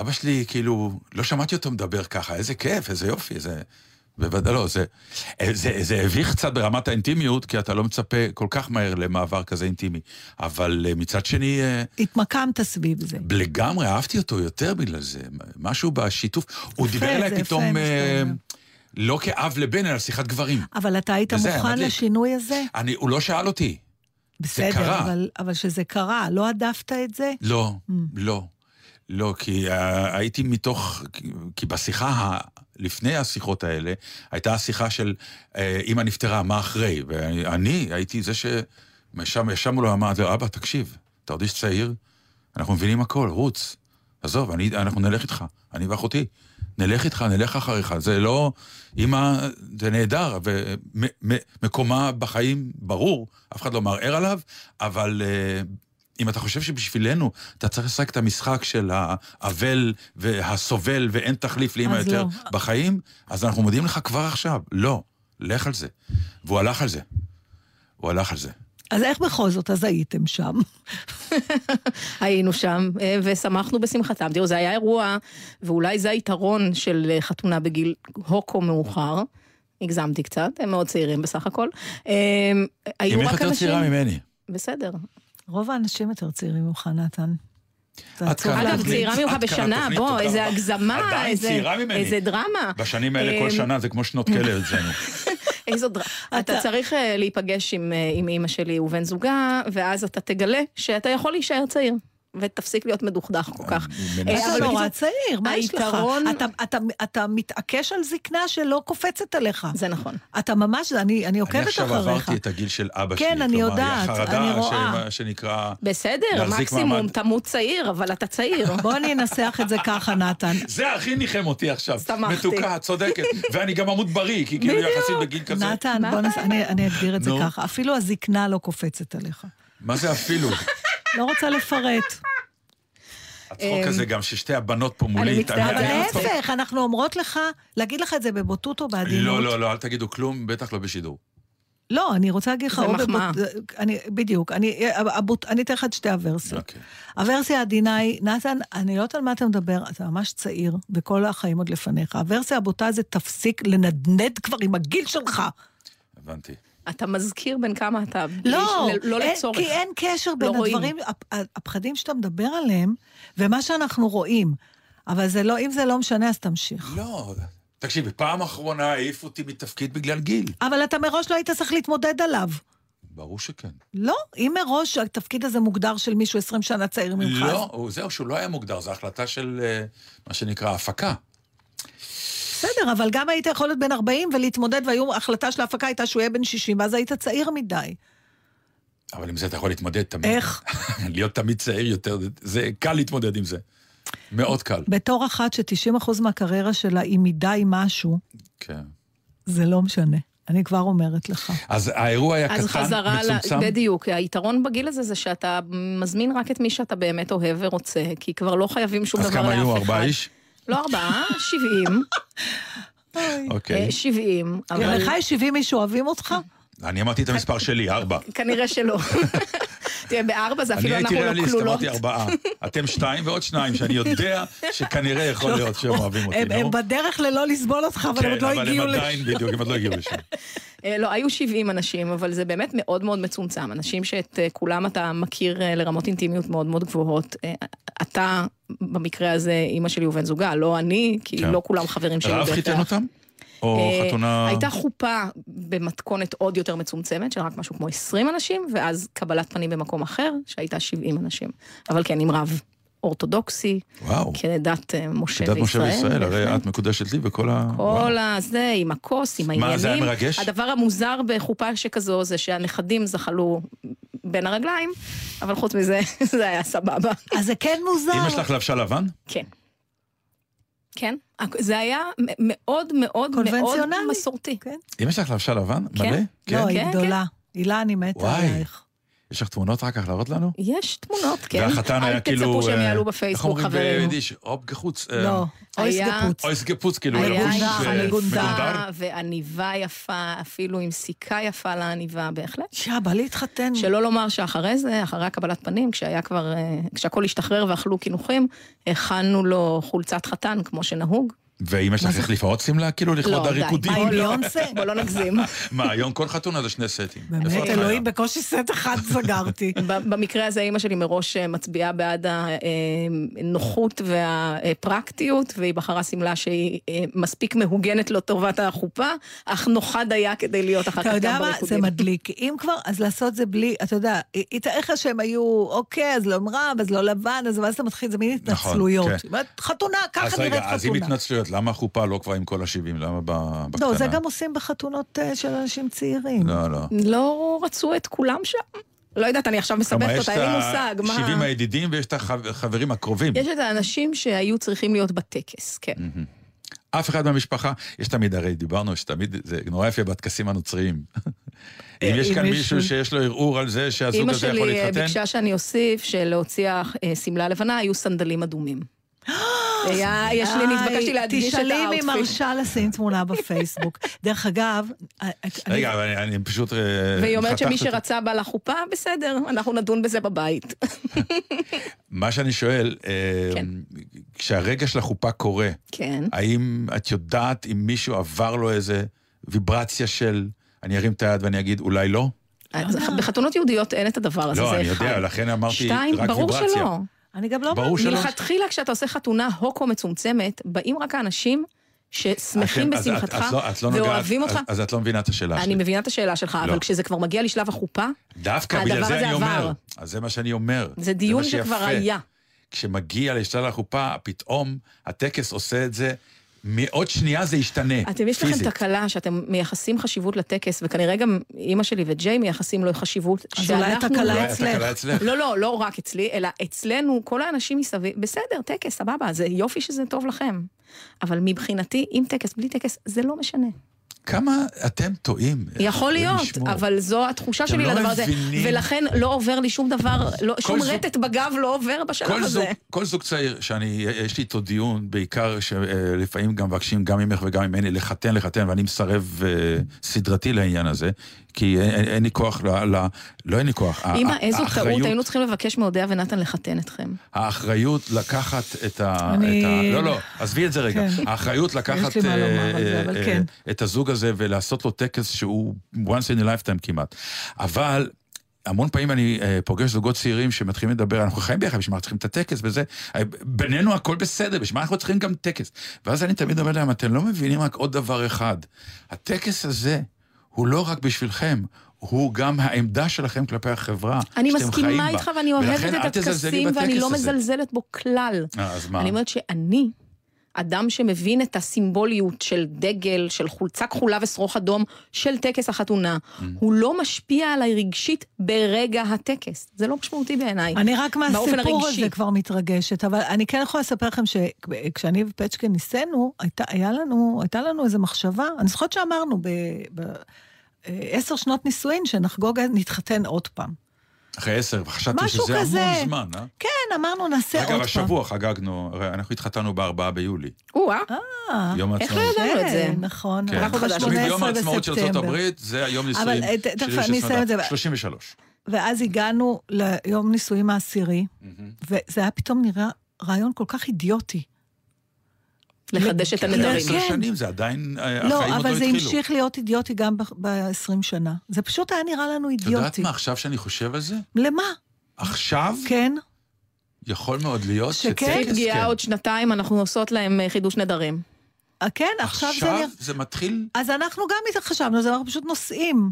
אבא שלי, כאילו, לא שמעתי אותו מדבר ככה, איזה כיף, איזה יופי, איזה... בוודאי לא, זה, זה, זה הביך קצת ברמת האינטימיות, כי אתה לא מצפה כל כך מהר למעבר כזה אינטימי. אבל אה, מצד שני, אה, התמקמת סביב זה. לגמרי אהבתי אותו יותר בגלל זה. משהו בשיתוף. הוא דיבר אליי פתאום, אה. לא כאב לבן, אלא שיחת גברים. אבל אתה היית וזה מוכן מדליק. לשינוי הזה? אני, הוא לא שאל אותי. בסדר. אבל, אבל שזה קרה, לא הדפת את זה? לא, Mm. לא. לא, כי uh, הייתי מתוך... כי- כי בשיחה, ה, לפני השיחות האלה, הייתה השיחה של uh, אמא נפטרה, מה אחרי? ואני הייתי זה ש... שם ישב מולו, אמרתי לו, אבא, תקשיב, אתה עוד איש צעיר, אנחנו מבינים הכל, רוץ. עזוב, אני, אנחנו נלך איתך, אני ואחותי. נלך איתך, נלך אחריך. זה לא... אמא, זה נהדר, ומקומה בחיים ברור, אף אחד לא מערער עליו, אבל אה, אם אתה חושב שבשבילנו אתה צריך לשחק את המשחק של האבל והסובל ואין תחליף לאמא אז יותר לא. בחיים, אז אנחנו מודיעים לך כבר עכשיו, לא, לך על זה. והוא הלך על זה. הוא הלך על זה. אז איך בכל זאת, אז הייתם שם? היינו שם, אה, ושמחנו בשמחתם. תראו, זה היה אירוע, ואולי זה היתרון של אה, חתונה בגיל הוקו מאוחר. הגזמתי קצת, הם מאוד צעירים בסך הכל. אה, היו רק יותר אנשים... צעירה ממני. בסדר. רוב האנשים יותר צעירים ממך, נתן. אגב. צעירה ממך בשנה, בוא, איזה. הגזמה, איזה- דרמה. בשנים האלה כל אה, שנה זה כמו שנות כלא אצלנו. איזו דרמה. אתה צריך אה, להיפגש אה, עם אימא שלי ובן זוגה, ואז אתה תגלה שאתה יכול להישאר צעיר. ותפסיק להיות מדוכדך כל כך. אה, אתה נורא בקיצור, צעיר, מה יש לך? היתרון- אתה, אתה, אתה מתעקש על זקנה שלא קופצת עליך. זה נכון. אתה ממש, אני, אני אני עוקבת עכשיו אחריך. עברתי את הגיל של אבא שלי. כן, אני יודעת, החרדה אני רואה. ש- שנקרא... בסדר, מקסימום. תמות צעיר, אבל אתה צעיר. בוא אני אנסח את זה ככה, נתן. זה הכי ניחם אותי עכשיו. שמחתי. מתוקה, צודקת. ואני גם אמות בריא, כי כאילו יחסית בגיל כזה. נתן, בוא נס... אני, אני אגדיר את זה. ככה. אפילו הזקנה לא קופצת עליך. מה זה אפילו? לא רוצה לפרט. הצחוק הזה גם ששתי הבנות פה מולי. אני מצטערת, אני- אבל להפך, אנחנו אומרות לך, להגיד לך את זה בבוטות או בעדינות. לא, לא, לא, אל תגידו כלום, בטח לא בשידור. לא, אני רוצה להגיד לך... זה מחמאה. בדיוק, אני אתן לך את שתי הוורסיות. אוקיי. הוורסיה העדינה היא, נתן, אני לא יודעת על מה אתה מדבר, אתה ממש צעיר, וכל החיים עוד לפניך. הוורסיה הבוטה זה תפסיק לנדנד כבר עם הגיל שלך. הבנתי. אתה מזכיר בין כמה אתה... בלי- לא, לא אין, לצורך. כי אין קשר בין רואים. הדברים, הפ- הפחדים שאתה מדבר עליהם, ומה שאנחנו רואים. אבל זה לא, אם זה לא משנה, אז תמשיך. לא, תקשיבי, פעם אחרונה העיפו אותי מתפקיד בגלל גיל. אבל אתה מראש לא היית צריך להתמודד עליו. ברור שכן. לא, אם מראש התפקיד הזה מוגדר של מישהו 20 שנה צעיר ממך, לא, זהו, שהוא לא היה מוגדר, זו החלטה של אה, מה שנקרא הפקה. בסדר, אבל גם היית יכול להיות בן 40 ולהתמודד, וההחלטה של ההפקה הייתה שהוא יהיה בן 60, ואז היית צעיר מדי. אבל עם זה אתה יכול להתמודד תמיד. איך? להיות תמיד צעיר יותר, זה קל להתמודד עם זה. מאוד קל. בתור אחת ש-90% מהקריירה שלה היא מדי משהו, כן. זה לא משנה. אני כבר אומרת לך. אז האירוע היה אז קטן, חזרה, ל... מצומצם. בדיוק, היתרון בגיל הזה זה שאתה מזמין רק את מי שאתה באמת אוהב ורוצה, כי כבר לא חייבים שום אז דבר לאף אחד. כמה היו? ארבעה איש? לא ארבעה, שבעים. אוקיי. אה, שבעים, גם אבל לך יש 70 איש שאוהבים אותך? אני אמרתי את המספר שלי, ארבע. כנראה שלא. תראה, בארבע זה אני אפילו הייתי אנחנו לא ריאליסט, כלולות. אמרתי ארבעה. אתם שתיים ועוד שניים, שאני יודע שכנראה יכול להיות שהם אוהבים אותי, הם הם נו. בדרך ללא לסבול אותך, אבל הם כן, עוד לא אבל הם הגיעו ל... עדיין, בדיוק, הם עוד לא הגיעו לשם. אה, לא, היו 70 אנשים, אבל זה באמת מאוד מאוד מצומצם. אנשים שאת אה, כולם אתה מכיר אה, לרמות אינטימיות מאוד מאוד גבוהות. אתה, במקרה הזה, אימא שלי ובן זוגה, לא אני, כי כן. לא כולם חברים שלי רב. חיתן אותם? או אה, חתונה... הייתה חופה במתכונת עוד יותר מצומצמת, של רק משהו כמו 20 אנשים, ואז קבלת פנים במקום אחר, שהייתה 70 אנשים. אבל כן, עם רב אורתודוקסי, וואו. כדת אה, משה כדת משה וישראל. וישראל, הרי. את מקודשת לי וכל ה... וואו. כל הזה, עם הכוס, עם העניינים. מה, זה היה מרגש? הדבר המוזר בחופה שכזו זה שהנכדים זחלו בין הרגליים, אבל חוץ מזה, זה היה סבבה. אז זה כן מוזר. אמא שלך לבשה לבן? כן. כן, זה היה מאוד מאוד מאוד. מסורתי. כן. אמא שלך לבשה לבן? כן. מלא? לא, היא כן, גדולה. הילה, אני מתה. עלייך. יש לך תמונות אחר כך להראות לנו? יש תמונות, כן. והחתן היה כאילו... אל תצפו שהם אה, יעלו איך בפייסבוק, אומרים חברים. ביידיש? אופ גחוץ. אה, לא, אויס היה- גפוץ. אויס גפוץ, כאילו, היה לבוש מגונדר, אה, מגונדר. עניבה ועניבה יפה, אפילו עם סיכה יפה לעניבה, בהחלט. שעה, בא להתחתן. שלא לומר שאחרי זה, אחרי הקבלת פנים, כשהיה כבר, אה, כשהכול השתחרר ואכלו קינוחים, הכנו לו חולצת חתן, כמו שנהוג. ואמא שלך החליפה עוד שמלה, כאילו, לכבוד לא, די. הריקודים? מה, עם בוא לא- ביונסה? בוא לא נגזים. מה, היום כל חתונה זה שני סטים. באמת? אלוהים, בקושי סט אחד סגרתי. במקרה הזה אימא שלי מראש אה, מצביעה בעד הנוחות והפרקטיות, והיא בחרה שמלה שהיא אה, מספיק מהוגנת לטובת החופה, אך נוחה דייה כדי להיות אחר כך אתה גם יודע מה? זה בריקודים. מדליק. אם כבר, אז לעשות זה בלי, אתה יודע, לך שהם היו, אוקיי, אז לא רב, אז לא לבן, אז ואז אתה מתחיל, זה מין נכון, התנצלויות. כן. חתונה, ככה אז נראית רגע, אז עם חתונה. התנצלויות, למה החופה לא כבר עם כל ה-70? למה ב- בקטנה? לא, זה גם עושים בחתונות אה, של אנשים צעירים. לא, לא. לא רצו את כולם שם? לא יודעת, אני עכשיו כלומר, מסבכת יש אותה, אין לי את מושג, מה... ה-70 הידידים ויש את החברים הקרובים. יש את האנשים שהיו צריכים להיות בטקס, כן. אף אחד מהמשפחה, יש תמיד, הרי דיברנו שתמיד, זה נורא יפה בטקסים הנוצריים. אם יש כאן יש- מישהו שיש לו ערעור על זה שהזוג הזה יכול שלי אה, להתחתן, ביקשה שאני אוסיף שלהוציא אה, שמלה לבנה היו סנדלים אדומים. היה- יש לי, נתבקשתי להדגיש את תשאלי אם ה outfit. מרשה לשים תמונה בפייסבוק. דרך אגב, אה, אני- רגע, אבל אני- פשוט... אה, והיא אומרת שמי שרצה בה לחופה, בסדר, אנחנו נדון בזה בבית. מה שאני שואל, אה, כן. כשהרגע של החופה קורה, כן. האם את יודעת אם מישהו עבר לו איזה ויברציה של אני ארים את היד ואני אגיד אולי לא? בחתונות יהודיות אין את הדבר הזה, לא, זה אני. יודע, לכן אמרתי שתיים, רק ברור ויברציה. שלא. אני גם לא... ברור שלא. מלכתחילה כשאתה עושה חתונה הוקו מצומצמת, באים רק האנשים ששמחים אתם- אז את- בשמחתך לא- את לא ואוהבים אותך. אז- אז את לא מבינה את השאלה אני שלי. מבינה את השאלה שלך, לא. אבל כשזה כבר מגיע לשלב החופה, דווקא בגלל זה אני עבר. אומר. אז זה מה שאני אומר. זה דיון. שכבר היה. כשמגיע לשלב החופה, פתאום הטקס עושה את זה, מעוד שנייה זה ישתנה, אתם, יש לכם. תקלה שאתם מייחסים חשיבות לטקס, וכנראה גם אימא שלי וג'יי מייחסים לו חשיבות. אז אולי התקלה לא- התקלה. אצלך. לא, לא, לא רק אצלי, אלא אצלנו, כל האנשים מסביב, בסדר, טקס, סבבה, זה יופי שזה טוב לכם. אבל מבחינתי, עם טקס, בלי טקס, זה לא משנה. כמה אתם טועים. יכול להיות, ישמור. אבל זו התחושה שלי לא לדבר הזה. ולכן לא עובר לי שום דבר, לא, שום זוג- רטט בגב לא עובר בשלב כל זוג, הזה. כל זוג צעיר שאני, יש לי איתו דיון, בעיקר שלפעמים גם מבקשים גם ממך וגם ממני לחתן, לחתן, ואני מסרב אה, סדרתי לעניין הזה, כי אין, אין, לי כוח, ל, ל, לא אין לי כוח. אמא, איזו טעות, האחריות- היינו צריכים לבקש מאודיה ונתן לחתן אתכם. האחריות לקחת את ה... אני- את ה... לא, לא, עזבי את זה רגע. כן. האחריות לקחת לומר על זה, אה, אה, כן. את הזוג הזה ולעשות לו טקס שהוא once in a lifetime כמעט. אבל... המון פעמים אני אה, פוגש זוגות צעירים שמתחילים לדבר, אנחנו חיים ביחד, בשביל מה אנחנו צריכים את הטקס וזה, אה, בינינו הכל בסדר, בשביל מה אנחנו צריכים גם טקס? ואז אני תמיד אומר להם, אתם לא מבינים רק עוד דבר אחד, הטקס הזה הוא לא רק בשבילכם, הוא גם העמדה שלכם כלפי החברה אני שאתם חיים מסכימה בה. איתך ואני אוהבת את הטקסים ואני לא הזה. מזלזלת בו כלל. אה, אז מה? אני אומרת שאני, אדם שמבין את הסימבוליות של דגל, של חולצה כחולה ושרוך אדום, של טקס החתונה, Mm. הוא לא משפיע עליי רגשית ברגע הטקס. זה לא משמעותי בעיניי. אני רק מהסיפור. הזה כבר מתרגשת, אבל אני כן יכולה לספר לכם שכשאני ופצ'קה ניסינו, הייתה, היה לנו, הייתה לנו איזו מחשבה, אני זוכרת שאמרנו בעשר שנות נישואין שנחגוג, נתחתן עוד פעם. אחרי עשר, חשבתי שזה כזה. המון זמן, אה? כן, אמרנו נעשה עוד אגב, פעם. השבוע חגגנו, הרי אנחנו התחתנו בארבעה ביולי, או-אה, אה, יום איך לא העצמאות. ידענו את זה? נכון, כן. אנחנו חדשים. תמיד 18 יום העצמאות של ארצות. הברית, זה היום אבל, נישואים אה, ת- של תכף אני אסיים את זה. 33. ואז הגענו ליום נישואים העשירי, וזה היה פתאום נראה רעיון כל כך אידיוטי. לחדש את אחרי הנדרים. עשר כן. שנים זה עדיין, אה, החיים לא, עוד לא אבל זה התחילו. המשיך להיות אידיוטי גם ב-20 שנה. זה פשוט היה נראה לנו את יודעת אידיוטי. מה, עכשיו שאני חושב על זה, למה? עכשיו כן. יכול מאוד להיות שכן? שטקס, פגיעה כן. עוד שנתיים, אנחנו עושות להם אה, חידוש נדרים. אה, כן, עכשיו זה... עכשיו זה מתחיל... אז אנחנו גם חשבנו, אז אנחנו פשוט נוסעים.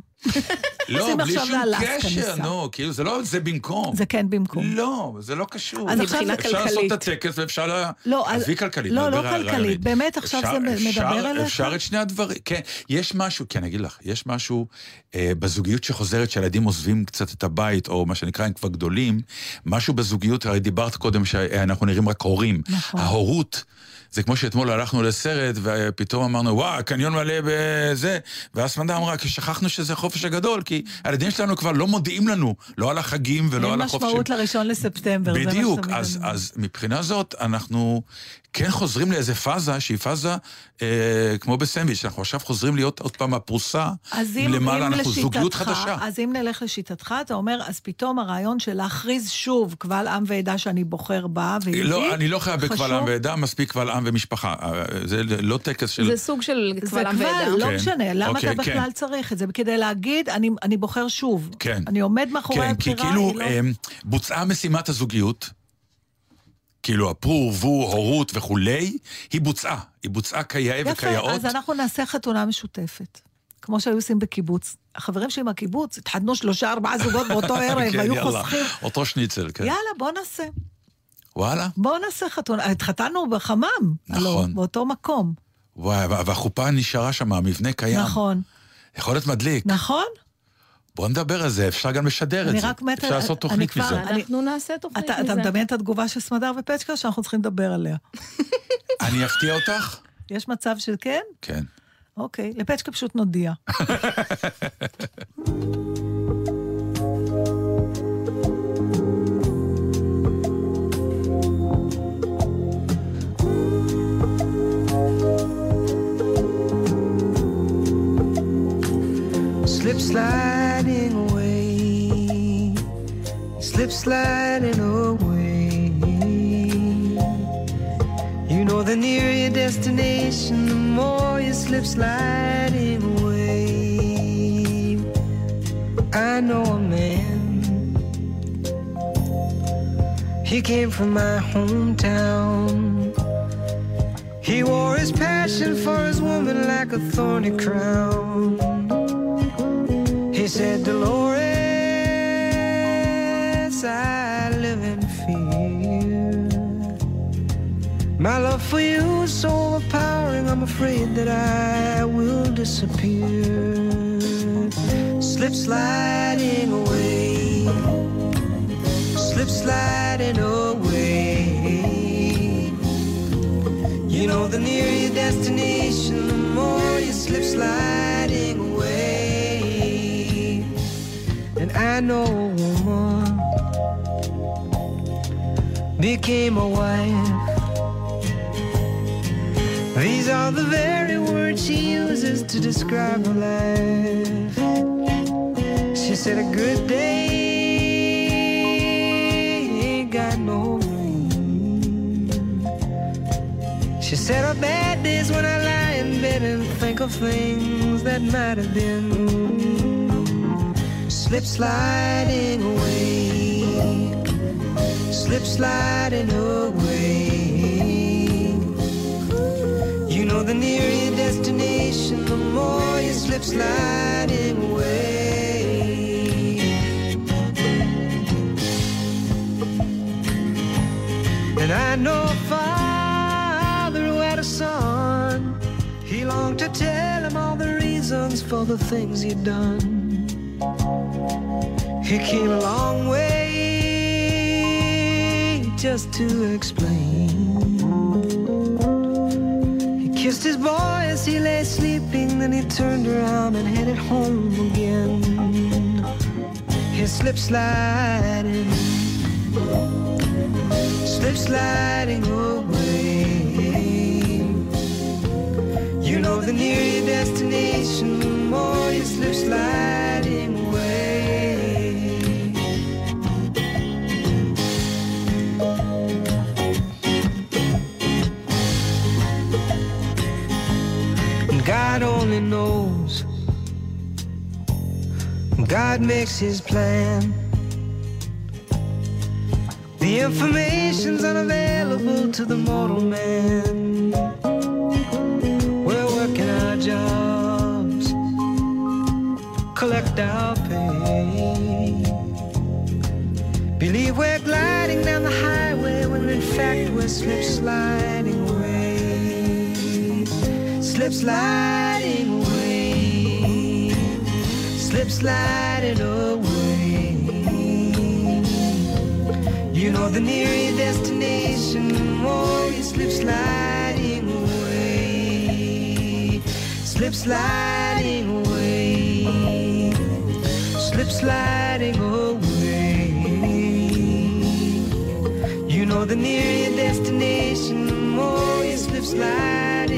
לא, בלי שום קשר. נו, כאילו, זה לא, זה במקום. זה כן במקום. לא, זה לא קשור. אז עכשיו אפשר לעשות את. הטקס ואפשר... לה- לא, עזבי כלכלית. לא, לא כלכלית. באמת, עכשיו זה מדבר אליך? אפשר את שני הדברים, כן. יש משהו, כן, אני אגיד לך, יש משהו אה, בזוגיות שחוזרת, שהילדים עוזבים קצת את הבית, או מה שנקרא, הם כבר גדולים, משהו בזוגיות, הרי דיברת קודם שאנחנו נראים רק הורים. נכון. ההורות... זה כמו שאתמול הלכנו לסרט, ופתאום אמרנו, וואו, הקניון מלא בזה, ואז סמדה אמרה, כי שכחנו שזה החופש הגדול, כי הילדים שלנו כבר לא מודיעים לנו, לא על החגים ולא אין על החופשים. משמעות לראשון לספטמבר. זה מה בדיוק, שתמיד אז, אני. אז מבחינה זאת, אנחנו כן חוזרים לאיזה פאזה שהיא פאזה אה, כמו בסנדוויץ', אנחנו עכשיו חוזרים להיות עוד פעם הפרוסה אז אם, למעלה, אם אנחנו זוגיות לשיטתך, חדשה. אז אם נלך לשיטתך, אתה אומר, אז פתאום הרעיון של להכריז שוב קבל עם ועדה שאני בוחר בה, ויהודי, לא, אני לא חייב בקבל. עם ועדה, מספיק קבל עם ומשפחה. אה, זה לא טקס של... זה סוג של זה קבל עם קבל, ועדה. לא כן. משנה, למה אוקיי, אתה כן. בכלל צריך את זה? כדי להגיד, אני, אני בוחר שוב. כן. אני עומד מאחורי כן, כי הבחירה, כאילו היא לא... אה, בוצעה משימת הזוגיות, כאילו הפור, וו, הורות וכולי, היא בוצעה. היא בוצעה כיאה יפה, וכיאות. אז אנחנו נעשה חתונה משותפת. כמו שהיו עושים בקיבוץ. החברים שלי מהקיבוץ התחתנו שלושה, ארבעה זוגות באותו ערב, כן, היו יאללה, חוסכים. אותו שניצל, כן. יאללה, בוא נעשה. וואלה. בוא נעשה חתונה. התחתנו בחמם. נכון. הלא, באותו מקום. וואי, וה- והחופה נשארה שם, המבנה קיים. נכון. יכול להיות מדליק. נכון? בוא נדבר על זה, אפשר גם לשדר את אני זה. אפשר לעשות אני תוכנית כבר- מזה. אני- אנחנו נעשה תוכנית אתה, מזה. אתה מדמיין את התגובה של סמדר ופצ'קה שאנחנו צריכים לדבר עליה. אני אפתיע אותך? יש מצב של כן? כן. אוקיי, לפצ'קה פשוט נודיע. slip sliding away, slip sliding away. You know, the nearer your destination, the more you slip sliding away. I know a man, he came from my hometown. He wore his passion for his woman like a thorny crown. He said, Dolores, I live in fear. My love for you is so overpowering, I'm afraid that I will disappear. Slip sliding away, slip sliding away. You know, the nearer your destination, the more you slip sliding Know a woman became a wife. These are the very words she uses to describe her life. She said, A good day ain't got no rain. She said, A bad day's when I lie in bed and think of things that might have been. Slip sliding away, slip sliding away. You know, the nearer your destination, the more you slip sliding away. And I know a father who had a son. He longed to tell him all the reasons for the things he'd done. He came a long way just to explain. He kissed his boy as he lay sleeping, then he turned around and headed home again. His slipped sliding, slip sliding away. You know, the nearer your destination, more you slip sliding God only knows. God makes his plan. The information's unavailable to the mortal man. We're working our jobs, collect our pay. Believe we're gliding down the highway when in fact we're slip sliding. Slip sliding away. Slip sliding away. You know the nearer destination, the more you slip sliding away. Slip sliding away. Slip sliding away. You know the nearer destination, the more you slip sliding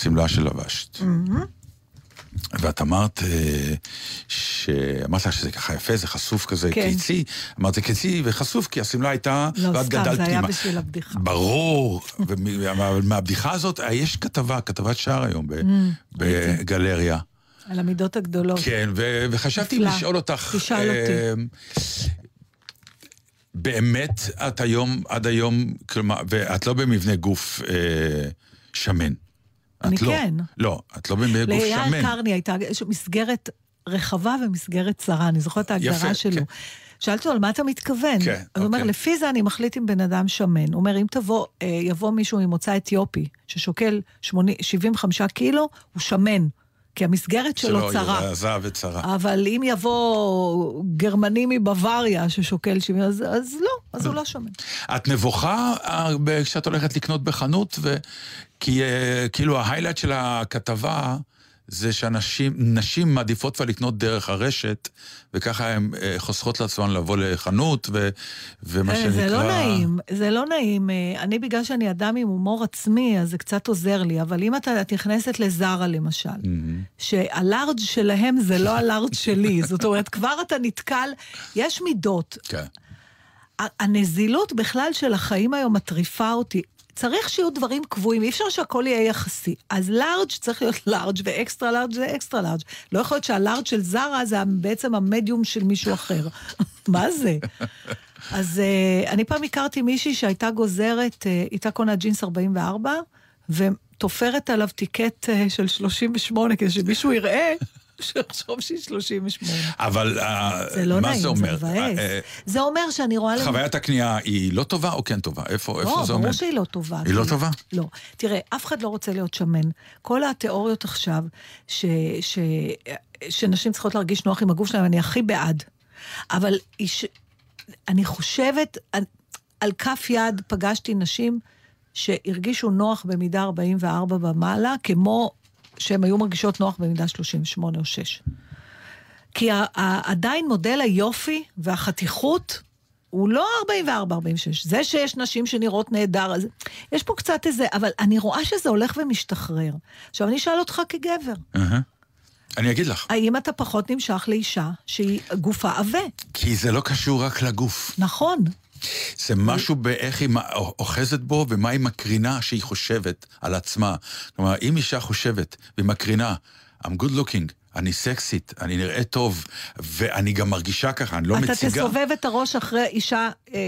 השמלה שלבשת, ואת אמרת אה, שאמרת לך שזה ככה יפה, זה חשוף כזה, כן. קיצי, אמרת זה קיצי וחשוף כי השמלה הייתה, לא, ואת סתם, גדלת זה היה. בשביל הבדיחה. ברור, אבל מהבדיחה הזאת, אה, יש כתבה, כתבת שער היום ב- בגלריה. על המידות הגדולות. כן, ו- וחשבתי נפלא. לשאול אותך... תשאל אה, באמת, את היום, עד היום, כלומר, ואת לא במבנה גוף אה, שמן. אני לא. כן. לא, את לא במבנה גוף ליאיר שמן. קרני הייתה מסגרת רחבה ומסגרת צרה, אני זוכרת את ההגדרה יפה, שלו. כן. שאלתי אותו, על מה אתה מתכוון? כן, אז הוא אומר, אוקיי. לפי זה אני מחליט אם בן אדם שמן. הוא אומר, אם תבוא, אה, יבוא מישהו ממוצא אתיופי, ששוקל 80, 75 קילו, הוא שמן. כי המסגרת שלו שלא, צרה. היא רזה וצרה. אבל אם יבוא גרמני מבוואריה ששוקל 70, אז, אז לא, אז הוא לא שמן. את נבוכה אה, כשאת הולכת לקנות בחנות, ו... כי אה, כאילו ההיילייט של הכתבה זה שאנשים נשים מעדיפות כבר לקנות דרך הרשת, וככה הן אה, חוסכות לעצמן לבוא לחנות, ו... ומה אה, שנקרא... זה לא נעים, זה לא נעים. אה, אני, בגלל שאני אדם עם הומור עצמי, אז זה קצת עוזר לי, אבל אם אתה את נכנסת לזרה, למשל, שהלארג' שלהם זה לא הלארג' שלי, זאת אומרת, כבר אתה נתקל, יש מידות. כן. הנזילות בכלל של החיים היום מטריפה אותי. צריך שיהיו דברים קבועים, אי אפשר שהכל יהיה יחסי. אז לארג' צריך להיות לארג' ואקסטרה לארג' זה אקסטרה לארג'. לא יכול להיות שהלארג' של זרה זה בעצם המדיום של מישהו אחר. מה זה? אז uh, אני פעם הכרתי מישהי שהייתה גוזרת, uh, איתה קונה ג'ינס 44, ותופרת עליו טיקט uh, של 38, כדי שמישהו יראה, שיחשוב שהיא 38. אבל אה, זה לא מה נעים, זה אומר? זה מבאס. אה, זה אומר שאני רואה... חוויית הקנייה היא לא טובה או כן טובה? איפה, איפה לא, זה עומד? ברור שהיא לא טובה. היא לא טובה? לא. תראה, אף אחד לא רוצה להיות שמן. כל התיאוריות עכשיו, ש, ש, שנשים צריכות להרגיש נוח עם הגוף שלהם, אני הכי בעד. אבל איש, אני חושבת, על, על כף יד פגשתי נשים שהרגישו נוח במידה 44 ומעלה, כמו שהן היו מרגישות נוח במידה 38 או 6. כי עדיין מודל היופי והחתיכות הוא לא 44-46. זה שיש נשים שנראות נהדר, אז יש פה קצת איזה, אבל אני רואה שזה הולך ומשתחרר. עכשיו, אני אשאל אותך כגבר. אני אגיד לך, האם אתה פחות נמשך לאישה שהיא גופה עבה? כי זה לא קשור רק לגוף. נכון. זה משהו באיך היא אוחזת בו ומה היא מקרינה שהיא חושבת על עצמה. כלומר, אם אישה חושבת והיא מקרינה, I'm good looking, אני סקסית, אני נראה טוב, ואני גם מרגישה ככה, אני לא אתה מציגה... תסובב את הראש אחרי אישה... אה,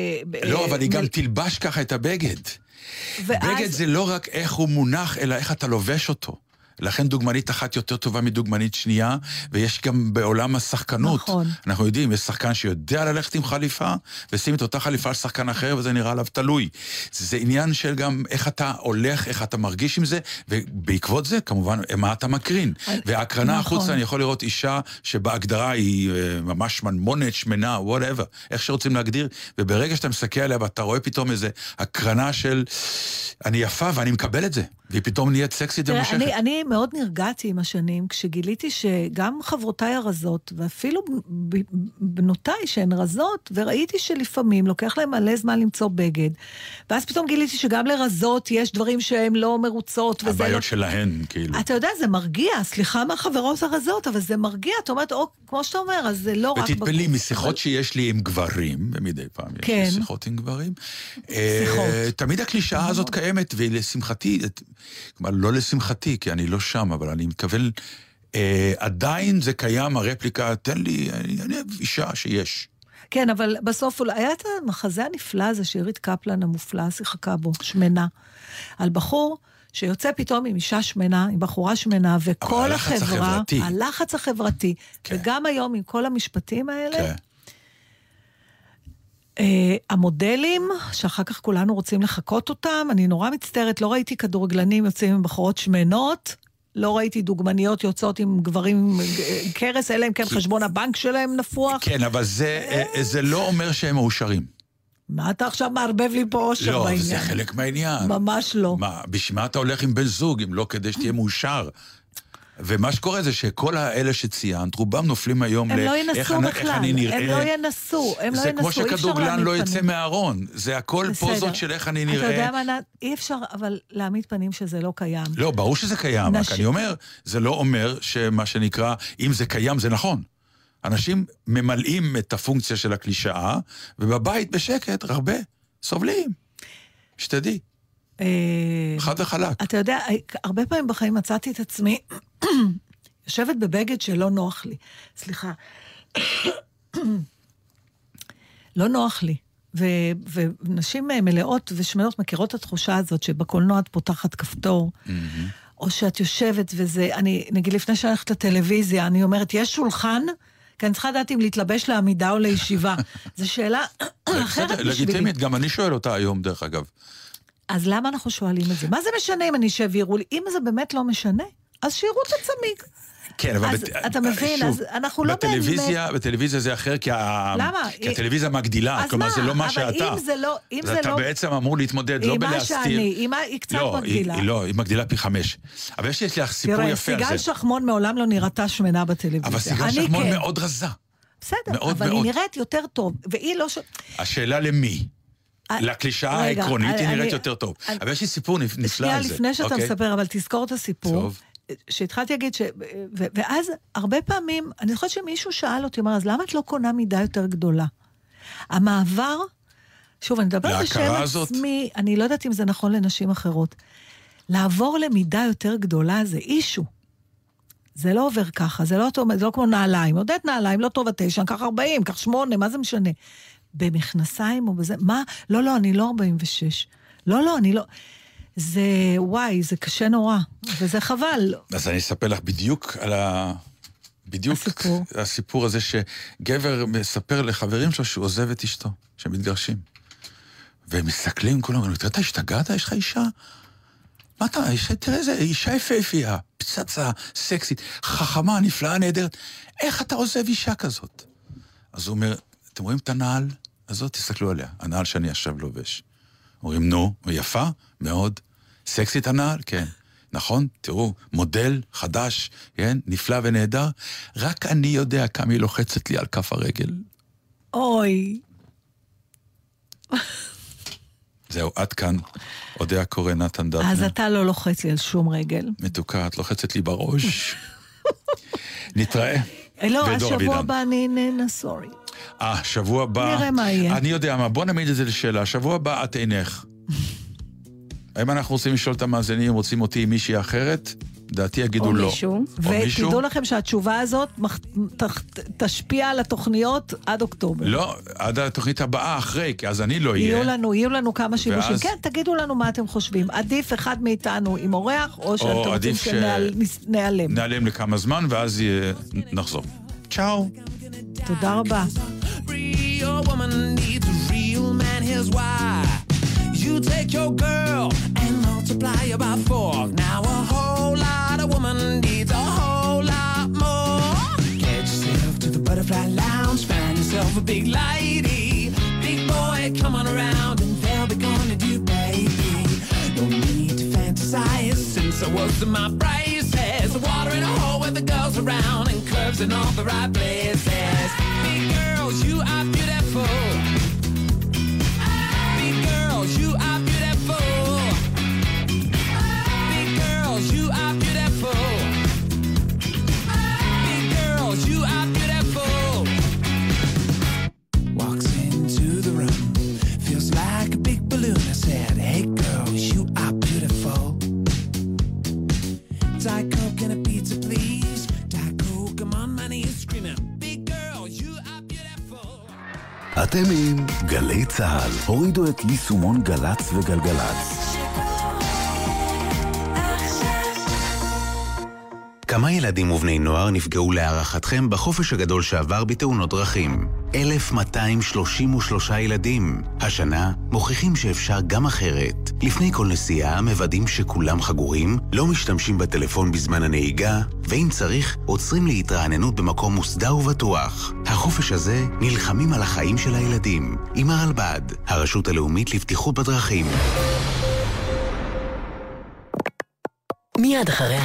לא, אה, אבל היא גם מ- תלבש ככה את הבגד. ואז- בגד זה לא רק איך הוא מונח, אלא איך אתה לובש אותו. לכן דוגמנית אחת יותר טובה מדוגמנית שנייה, ויש גם בעולם השחקנות. נכון. אנחנו יודעים, יש שחקן שיודע ללכת עם חליפה, ושים את אותה חליפה על שחקן אחר, וזה נראה עליו תלוי. זה עניין של גם איך אתה הולך, איך אתה מרגיש עם זה, ובעקבות זה, כמובן, מה אתה מקרין. וההקרנה נכון. החוצה, אני יכול לראות אישה שבהגדרה היא אה, ממש שמנמונת, שמנה, וואטאבר, איך שרוצים להגדיר, וברגע שאתה מסתכל עליה ואתה רואה פתאום איזה הקרנה של אני יפה ואני מקבל את זה, והיא פתאום נהיית סקסית ומושכת. אני, אני מאוד נרגעתי עם השנים, כשגיליתי שגם חברותיי הרזות, ואפילו בנותיי שהן רזות, וראיתי שלפעמים לוקח להם מלא זמן למצוא בגד, ואז פתאום גיליתי שגם לרזות יש דברים שהן לא מרוצות, וזה לא... הבעיות שלהן, כאילו. אתה יודע, זה מרגיע, סליחה מהחברות הרזות, אבל זה מרגיע, את אומרת, או, כמו שאתה אומר, אז זה לא רק... ותתפלאי, משיחות אבל- שיש לי עם גברים, ומדי פעם יש כן. לי שיחות עם גברים, אה, שיחות. תמיד הקלישאה הזאת קיימת, ולשמחתי, כלומר, לא לשמחתי, כי אני לא שם, אבל אני מתכוון, אה, עדיין זה קיים, הרפליקה, תן לי, אני אני אישה שיש. כן, אבל בסוף אולי היה את המחזה הנפלא הזה שאירית קפלן המופלאה שיחקה בו, שמנה. על בחור שיוצא פתאום עם אישה שמנה, עם בחורה שמנה, וכל הלחץ החברה... החברתי. הלחץ החברתי. כן. וגם היום עם כל המשפטים האלה, כן. אה, המודלים, שאחר כך כולנו רוצים לחקות אותם, אני נורא מצטערת, לא ראיתי כדורגלנים יוצאים עם בחורות שמנות. לא ראיתי דוגמניות יוצאות עם גברים עם אה, קרס, אלא אם כן חשבון הבנק שלהם נפוח. כן, אבל זה, אה, זה לא אומר שהם מאושרים. מה אתה עכשיו מערבב לי פה אושר לא, בעניין? זה חלק מהעניין. ממש לא. מה, בשביל מה אתה הולך עם בן זוג, אם לא כדי שתהיה מאושר? ומה שקורה זה שכל האלה שציינת, רובם נופלים היום הם ל... לא ינסו בכלל, איך אני נראה. הם לא ינסו, הם לא זה ינסו, כמו אי אפשר שכדורגלן להעמיד לא יצא פנים. מהארון. זה הכל בסדר. פוזות של איך אני אתה נראה. יודע מה? אי אפשר אבל להעמיד פנים שזה לא קיים. לא, ברור שזה קיים, רק נשים- אני אומר, זה לא אומר שמה שנקרא, אם זה קיים זה נכון. אנשים ממלאים את הפונקציה של הקלישאה, ובבית בשקט, הרבה, סובלים. שתדעי, חד וחלק. אתה יודע, הרבה פעמים בחיים מצאתי את עצמי יושבת בבגד שלא נוח לי. סליחה. לא נוח לי. ו- ונשים אה, מלאות ושמנות מכירות את התחושה הזאת שבקולנוע את פותחת כפתור, או שאת יושבת וזה, אני, נגיד לפני שאני הולכת לטלוויזיה, אני אומרת, יש שולחן? כי אני צריכה לדעת אם להתלבש לעמידה או לישיבה. זו שאלה אחרת בשבילי. לגיטימית, גם אני שואל אותה היום, דרך אגב. אז למה אנחנו שואלים את זה? מה זה משנה אם אני אשב ויראו לי? אם זה באמת לא משנה, אז שיראו את הצמיג. כן, אבל... אז בת- אתה מבין, שוב, אז אנחנו לא בטלוויזיה, בטלוויזיה זה אחר, כי, ה... למה? כי הטלוויזיה מגדילה, אז כלומר מה? זה לא מה אבל שאתה. אם זה לא- אם אז זה אתה לא- בעצם אמור להתמודד, לא עם מה בלהסתיר. שאני, עם מה- היא קצת לא, מגדילה. היא, לא, היא מגדילה פי חמש. אבל יש לי סיפור תראה, יפה על סיגל זה. שחמון מעולם לא נראתה שמנה בטלוויזיה. אבל סיגל שחמון כן. מאוד רזה. בסדר, מאוד אבל מאוד. היא נראית יותר טוב, והיא לא ש... השאלה למי? אה, לקלישאה העקרונית היא נראית יותר טוב. אבל יש לי סיפור נפ- נפלא שנייה על זה. לפני שאתה אוקיי? מספר, אבל תזכור את הסיפור. שהתחלתי להגיד ש... ו- ואז הרבה פעמים, אני חושבת שמישהו שאל אותי, אמר, אז למה את לא קונה מידה יותר גדולה? המעבר, שוב, אני מדברת בשם הזאת? עצמי, אני לא יודעת אם זה נכון לנשים אחרות. לעבור למידה יותר גדולה זה אישו. זה לא עובר ככה, זה לא, זה לא כמו נעליים. עודד נעליים, לא טוב התשע, קח 40, קח 8, מה זה משנה? במכנסיים או בזה, מה? לא, לא, אני לא 46. לא, לא, אני לא... זה, וואי, זה קשה נורא, וזה חבל. אז אני אספר לך בדיוק על ה... בדיוק הסיפור. הסיפור הזה שגבר מספר לחברים שלו שהוא עוזב את אשתו, שהם מתגרשים. והם מסתכלים כולם, אומרים, תראה, אתה השתגעת? יש לך אישה? מה אתה, תראה איזה אישה יפהפייה, פצצה, סקסית, חכמה, נפלאה, נהדרת. איך אתה עוזב אישה כזאת? אז הוא אומר, אתם רואים את הנעל הזאת? תסתכלו עליה, הנעל שאני עכשיו לובש. אומרים, נו, יפה? מאוד. סקסית הנעל? כן. נכון? תראו, מודל חדש, כן? נפלא ונהדר. רק אני יודע כמה היא לוחצת לי על כף הרגל. אוי, זהו, עד כאן. אודיה קורא, נתן דטנר. אז אתה לא לוחץ לי על שום רגל. מתוקה, את לוחצת לי בראש. נתראה. אה, לא, השבוע אבידן. הבא אני איננה, סורי. אה, שבוע הבא... נראה מה יהיה. אני יודע מה, בוא נעמיד את זה לשאלה. שבוע הבא את אינך. האם אנחנו רוצים לשאול את המאזינים, רוצים אותי עם מישהי אחרת? לדעתי יגידו או לא. מישהו. או מישהו. ותדעו לכם שהתשובה הזאת מח- תח- תשפיע על התוכניות עד אוקטובר. לא, עד התוכנית הבאה אחרי, כי אז אני לא אהיה. יהיו לנו, יהיו לנו כמה שיבושים. ואז- כן, תגידו לנו מה אתם חושבים. עדיף אחד מאיתנו עם אורח, או שאתם רוצים עדיף ש- שנעלם. נעלם לכמה זמן, ואז יהיה- נחזור. צ'או. תודה רבה. Real woman needs a real man. Here's why. You take your girl and multiply her by four. Now a whole lot of woman needs a whole lot more. Get yourself to the butterfly lounge, find yourself a big lady. Big boy, come on around and they'll be gonna do baby. No need to fantasize since I was in my braces. Water in a hole with the girls around and curves in all the right places. Big girls, you are beautiful. אתם עם גלי צה"ל. הורידו את יישומון גל"צ וגלגלצ. כמה ילדים ובני נוער נפגעו להערכתכם בחופש הגדול שעבר בתאונות דרכים? 1,233 ילדים. השנה מוכיחים שאפשר גם אחרת. לפני כל נסיעה מוודאים שכולם חגורים, לא משתמשים בטלפון בזמן הנהיגה, ואם צריך, עוצרים להתרעננות במקום מוסדר ובטוח. החופש הזה נלחמים על החיים של הילדים. עם הרלב"ד, הרשות הלאומית לבטיחות בדרכים. מיד אחרי